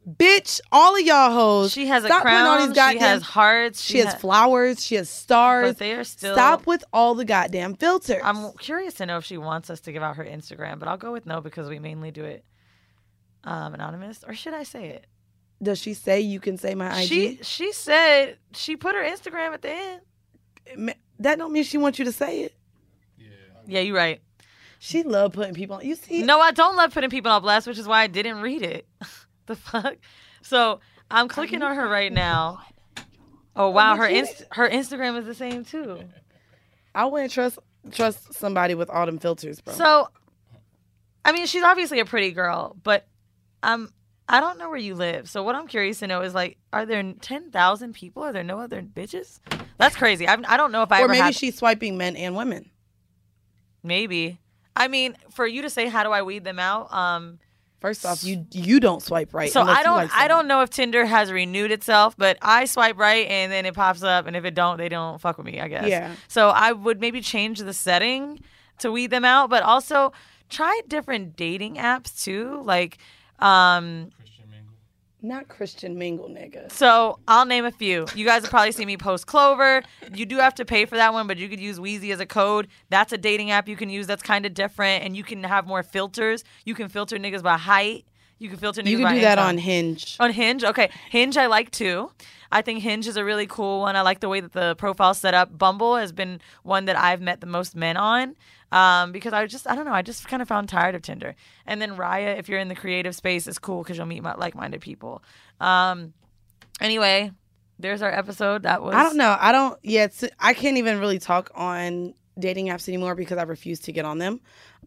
Bitch, all of y'all hoes. She has a stop putting all these goddamn, she has hearts. She, has ha- flowers. She has stars. But they are still. Stop with all the goddamn filters. I'm curious to know if she wants us to give out her Instagram, but I'll go with no because we mainly do it um, anonymous. Or should I say it? Does she say you can say my IG? She she said she put her Instagram at the end. That don't mean she wants you to say it. Yeah, you're right. She love putting people on. You see? No, I don't love putting people on blast, which is why I didn't read it. *laughs* the *laughs* fuck. So I'm clicking on her right now. Oh wow, her inst- her Instagram is the same too. I wouldn't trust trust somebody with all them filters, bro. So, I mean, she's obviously a pretty girl, but um, I don't know where you live. So what I'm curious to know is like, are there ten thousand people? Are there no other bitches? That's crazy. I've, I don't know if I or ever maybe had. she's swiping men and women. maybe. I mean, for you to say how do I weed them out? Um, First off, you you don't swipe right. so I don't I don't know if Tinder has renewed itself, but I swipe right and then it pops up, and if it don't, they don't fuck with me. I guess. Yeah. So I would maybe change the setting to weed them out, but also try different dating apps too, like. Um, Not Christian mingle, nigga. so I'll name a few. You guys have probably seen me post Clover. You do have to pay for that one, but you could use Weezy as a code. That's a dating app you can use that's kind of different, and you can have more filters. You can filter niggas by height. You can filter niggas You can by do that income. on Hinge. On Hinge, okay. Hinge, I like too. I think Hinge is a really cool one. I like the way that the profile's set up. Bumble has been one that I've met the most men on um, because I just, I don't know, I just kind of found tired of Tinder. And then Raya, if you're in the creative space, is cool because you'll meet like-minded people. Um, anyway, there's our episode. That was I don't know. I don't. Yeah, I can't even really talk on dating apps anymore because I refuse to get on them.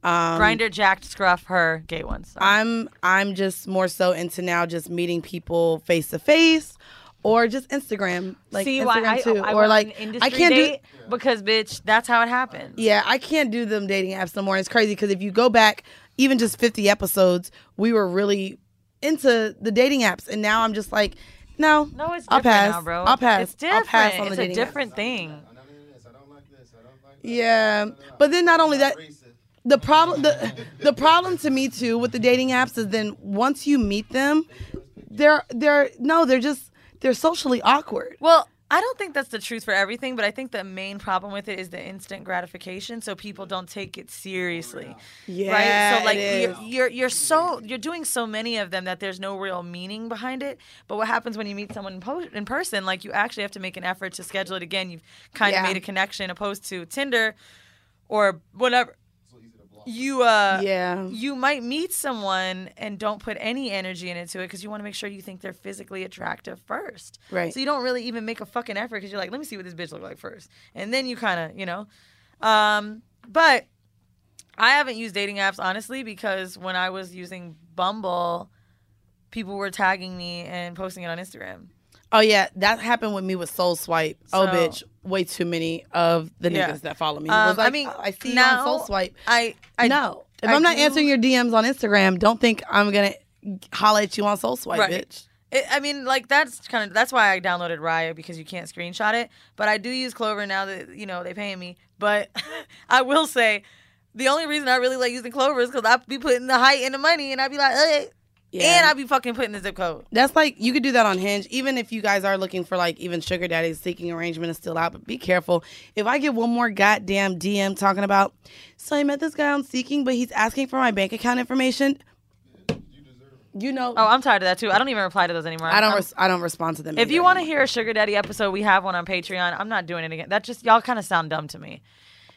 Um, Grindr, Jack'd, Scruff, her, gay ones. Sorry. I'm I'm just more so into now just meeting people face to face or just Instagram, like See Instagram why I, too, I or like I can't date do. because bitch, that's how it happens. Yeah, I can't do them dating apps no more. It's crazy because if you go back even just 50 episodes, we were really into the dating apps, and now I'm just like, no, No, it's I'll different pass. now, bro. I'll pass. It's different. I'll pass on the it's a dating apps. different thing. Yeah, but then not only that, the problem the the problem to me too with the dating apps is then once you meet them, they're they're no, they're just they're socially awkward. Well, I don't think that's the truth for everything, but I think the main problem with it is the instant gratification, so people don't take it seriously. Oh, yeah, right. So like you're, you're you're so you're doing so many of them that there's no real meaning behind it. But what happens when you meet someone in, po- in person? Like you actually have to make an effort to schedule it again. You've kind of made a connection, opposed to Tinder or whatever. You uh Yeah. you might meet someone and don't put any energy into it because you want to make sure you think they're physically attractive first. Right. So you don't really even make a fucking effort because you're like, let me see what this bitch look like first, and then you kind of, you know, um, but I haven't used dating apps honestly because when I was using Bumble, people were tagging me and posting it on Instagram. Oh yeah, that happened with me with Soul Swipe. oh bitch, way too many of the Yeah. niggas that follow me. Um, like, I mean, "Oh, I see you now on Soul Swipe. I, I no, if I I'm not do- answering your DMs on Instagram, don't think I'm gonna holla at you on Soul Swipe, Right. bitch. It, I mean, like that's kind of that's why I downloaded Raya because you can't screenshot it. But I do use Clover now that you know they paying me. But *laughs* I will say, the only reason I really like using Clover is because I be putting the height and the money, and I'd be like, hey, Yeah. and I be fucking putting the zip code. That's like you could do that on Hinge. Even if you guys are looking for like even sugar daddies, seeking arrangement is still out. But be careful. If I get one more goddamn DM talking about, so I met this guy on Seeking, but he's asking for my bank account information. You know, Oh, I'm tired of that too. I don't even reply to those anymore. I don't. Res- I don't respond to them. if you want to hear a sugar daddy episode, we have one on Patreon. I'm not doing it again. That just y'all kind of sound dumb to me.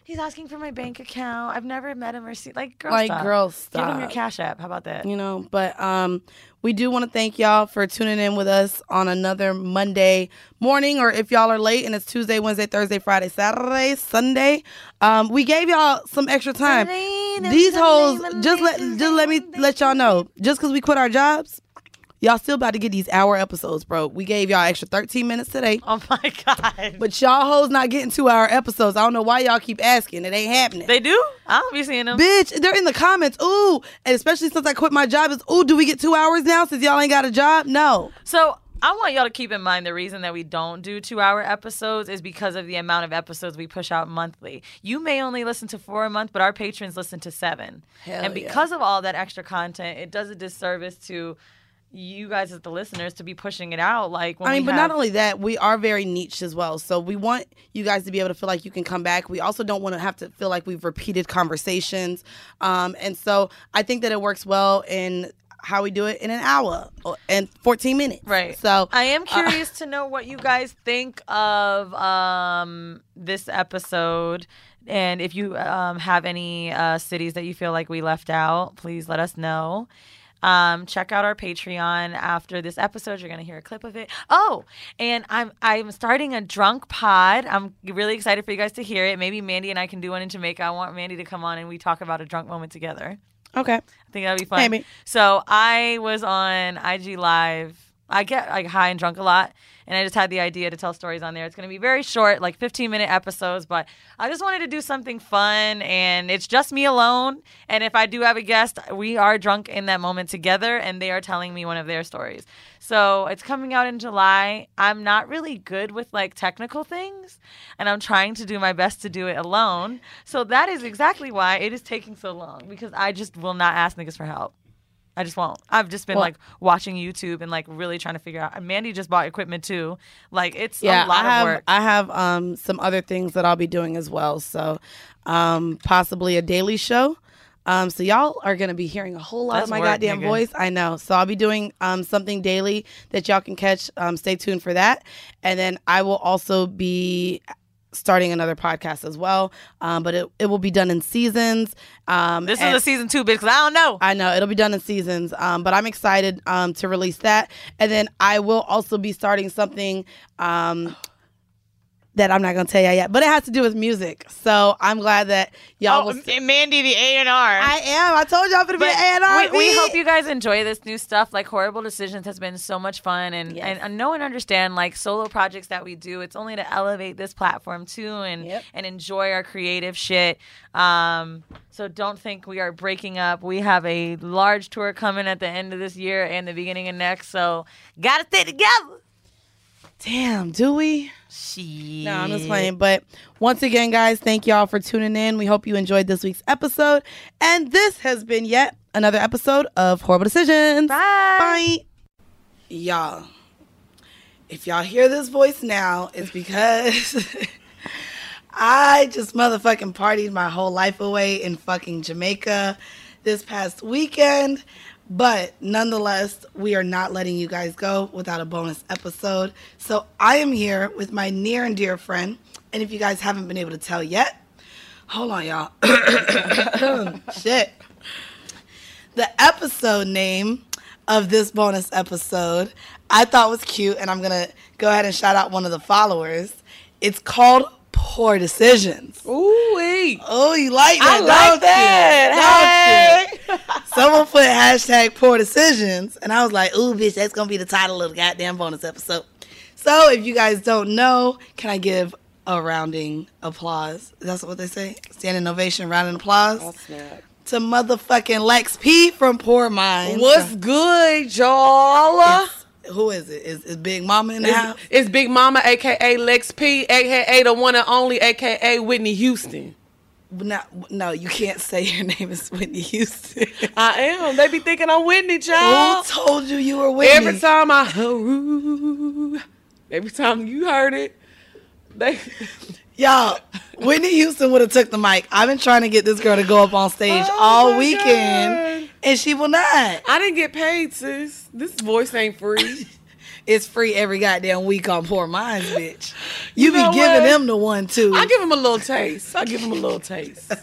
He's asking for my bank account. I've never met him or seen like girl. Like, stop. girl, Give him your cash app. How about that? you know but um we do want to thank y'all for tuning in with us on another monday morning or if y'all are late and it's tuesday wednesday thursday friday saturday sunday um we gave y'all some extra time these hoes just let just let me let y'all know just because we quit our jobs y'all still about to get these hour episodes bro we gave y'all extra 13 minutes today *laughs* oh my god but y'all hoes not getting two hour episodes i don't know why y'all keep asking it ain't happening They do? I don't be seeing them. Bitch, they're in the comments. Ooh, and especially since I quit my job, is ooh, do we get two hours now since y'all ain't got a job? No. So I want y'all to keep in mind the reason that we don't do two hour episodes is because of the amount of episodes we push out monthly. You may only listen to four a month, but our patrons listen to seven. Hell and yeah. because of all that extra content, it does a disservice to you guys as the listeners to be pushing it out. Like when I mean, but have- not only that, we are very niche as well. So we want you guys to be able to feel like you can come back. We also don't want to have to feel like we've repeated conversations. Um, and so I think that it works well in how we do it in an hour and 14 minutes. Right. So I am uh, curious to know what you guys think of um, this episode. And if you um, have any uh, cities that you feel like we left out, please let us know. Um, check out our Patreon after this episode. You're gonna hear a clip of it. Oh, and I'm I'm starting a drunk pod. I'm really excited for you guys to hear it. Maybe Mandy and I can do one in Jamaica. I want Mandy to come on and we talk about a drunk moment together. Okay. I think that'd be fun. Maybe. So I was on IG Live. I get like high and drunk a lot, and I just had the idea to tell stories on there. It's going to be very short, like 15 minute episodes, but I just wanted to do something fun, and it's just me alone. And if I do have a guest, we are drunk in that moment together, and they are telling me one of their stories. So it's coming out in July. I'm not really good with like technical things, and I'm trying to do my best to do it alone. So that is exactly why it is taking so long because I just will not ask niggas for help. I just won't. I've just been Well- like watching YouTube and like really trying to figure out. And Mandy just bought equipment too. Like it's yeah, a lot I have of work. I have um some other things that I'll be doing as well. So um possibly a daily show. Um, so y'all are gonna be hearing a whole lot That's of my work, goddamn nigga. voice. I know. So I'll be doing um something daily that y'all can catch. Um, stay tuned for that. And then I will also be starting another podcast as well. Um, but it, it will be done in seasons. Um, This is a season two, bitch. Because I don't know. I know it'll be done in seasons, um, but I'm excited um, to release that. And then I will also be starting something um, that I'm not to tell y'all yet, but it has to do with music. So I'm glad that y'all Oh, and Mandy, the A and R. I am. I told y'all gonna be an A&R. We, we hope you guys enjoy this new stuff. Like horrible decisions has been so much fun, and and, and know and understand like solo projects that we do. It's only to elevate this platform too, and and enjoy our creative shit. Um, so don't think we are breaking up. We have a large tour coming at the end of this year and the beginning of next. So gotta stay together. Damn, do we? She. No, I'm just playing. But once again, guys, thank y'all for tuning in. We hope you enjoyed this week's episode. And this has been yet another episode of Horrible Decisions. Bye. Bye. Y'all, if y'all hear this voice now, it's because *laughs* I just motherfucking partied my whole life away in fucking Jamaica this past weekend. But nonetheless, we are not letting you guys go without a bonus episode. So I am here with my near and dear friend. And if you guys haven't been able to tell yet, hold on, y'all. *coughs* Shit. The episode name of this bonus episode I thought was cute, and I'm gonna go ahead and shout out one of the followers. It's called Poor Decisions. Ooh. Oh, you like that? I like that. You? Someone put hashtag Poor Decisions, and I was like, ooh, bitch, that's gonna be the title of the goddamn bonus episode. So, if you guys don't know, can I give a rounding applause? That's what they say. Standing ovation, rounding applause. Oh, snap. To motherfucking Lex P from Poor Minds. What's good, y'all? It's- who is it? Is, is Big Mama in the house? It's, it's Big Mama, aka Lex P, aka the one and only, aka Whitney Houston. No, no, you can't say your *laughs* name is Whitney Houston. I am. They be thinking I'm Whitney, child. Who told you you were Whitney? Every time I every time you heard it, they *laughs* Y'all, Whitney Houston would have took the mic. I've been trying to get this girl to go up on stage Oh all weekend, God. and she will not. I didn't get paid, sis. This voice ain't free. *laughs* It's free every goddamn week on Poor Minds, bitch. You, know be giving what? them the one too. I give them a little taste. I give them a little taste. *laughs*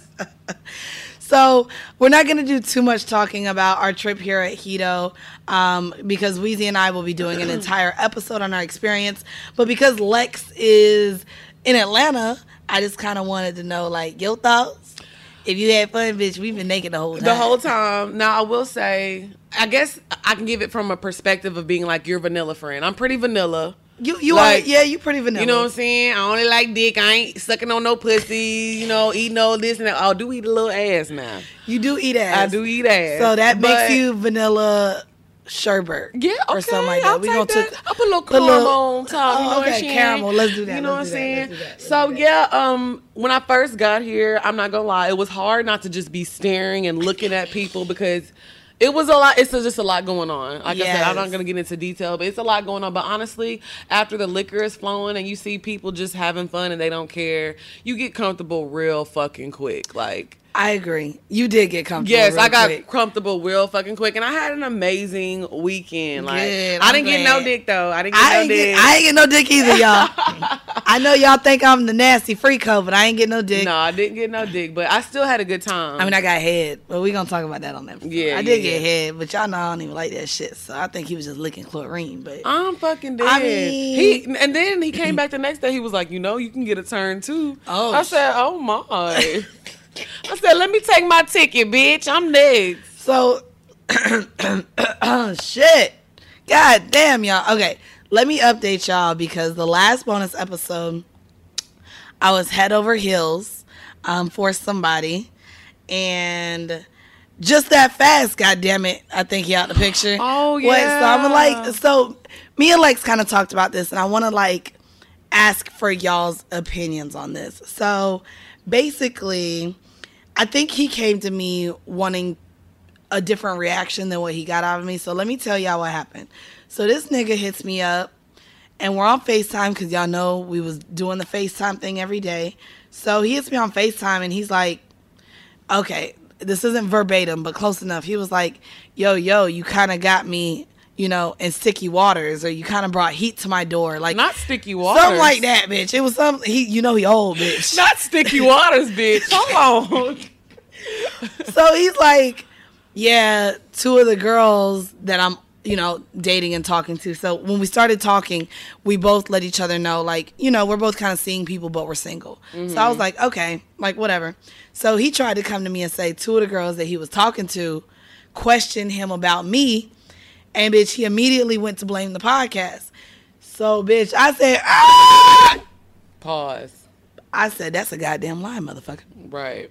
So we're not going to do too much talking about our trip here at Hedo um, because Weezy and I will be doing an entire episode on our experience. But because Lex is in Atlanta, I just kind of wanted to know like your thoughts. If you had fun, bitch, we've been naked the whole time. The whole time. Now I will say, I guess I can give it from a perspective of being like your vanilla friend. I'm pretty vanilla. you you like- are yeah you pretty vanilla. You know what I'm saying? I only like dick. I ain't sucking on no pussy. You know, eating all this and that. I do eat a little ass now. You do eat ass. I do eat ass. So that But- makes you vanilla sherbet. Yeah, or okay, something like that. I'll we take gonna that. I'll put a little caramel on top. you Oh, know okay, caramel. Let's do that. You know Let's what I'm saying? That. So yeah, um, when I first got here, I'm not gonna lie, it was hard not to just be staring and looking at people because. It was a lot. It's just a lot going on. Like I said, I'm not gonna get into detail, but it's a lot going on. But honestly, after the liquor is flowing and you see people just having fun and they don't care, you get comfortable real fucking quick. Like I agree. You did get comfortable. Yes, I got quick. comfortable real fucking quick, and I had an amazing weekend. Like Good, I didn't get no dick though. I didn't get I no dick. get, I ain't get no dick either, y'all. *laughs* I know y'all think I'm the nasty freak hoe, but I ain't get no dick. no, I didn't get no dick, but I still had a good time. I mean, I got head, but we gonna talk about that on that. episode. Yeah, I did yeah, get yeah. head, but y'all know I don't even like that shit. So I think he was just licking chlorine. But I'm fucking dead. I mean- he and then he came back the next day. He was like, you know, you can get a turn too. Oh, I said, oh my. *laughs* I said, let me take my ticket, bitch. I'm next. so, *coughs* shit. God damn, y'all. Okay, let me update y'all because the last bonus episode, I was head over heels um, for somebody, and just that fast, god damn it, I think he out the picture. *gasps* Oh, Wait, so I'm like, so me and Lex kind of talked about this, and I want to like ask for y'all's opinions on this. So basically, I think he came to me wanting a different reaction than what he got out of me. So let me tell y'all what happened. So this nigga hits me up and we're on FaceTime because y'all know we was doing the FaceTime thing every day. So he hits me on FaceTime and he's like, okay, this isn't verbatim, but close enough. He was like, yo, yo, you kind of got me, you know, in sticky waters or you kind of brought heat to my door. Like, Not sticky waters. something like that, bitch. It was some, he, you know, he old, bitch. *laughs* Not sticky waters, bitch. Hold on. *laughs* so he's like, yeah, two of the girls that I'm, you know, dating and talking to. So when we started talking, we both let each other know, like, you know, we're both kind of seeing people, but we're single. So I was mm-hmm. like, okay, like, whatever. So he tried to come to me and say two of the girls that he was talking to questioned him about me. And bitch, he immediately went to blame the podcast. So, bitch, I said, ah! Pause. I said, that's a goddamn lie, motherfucker. Right.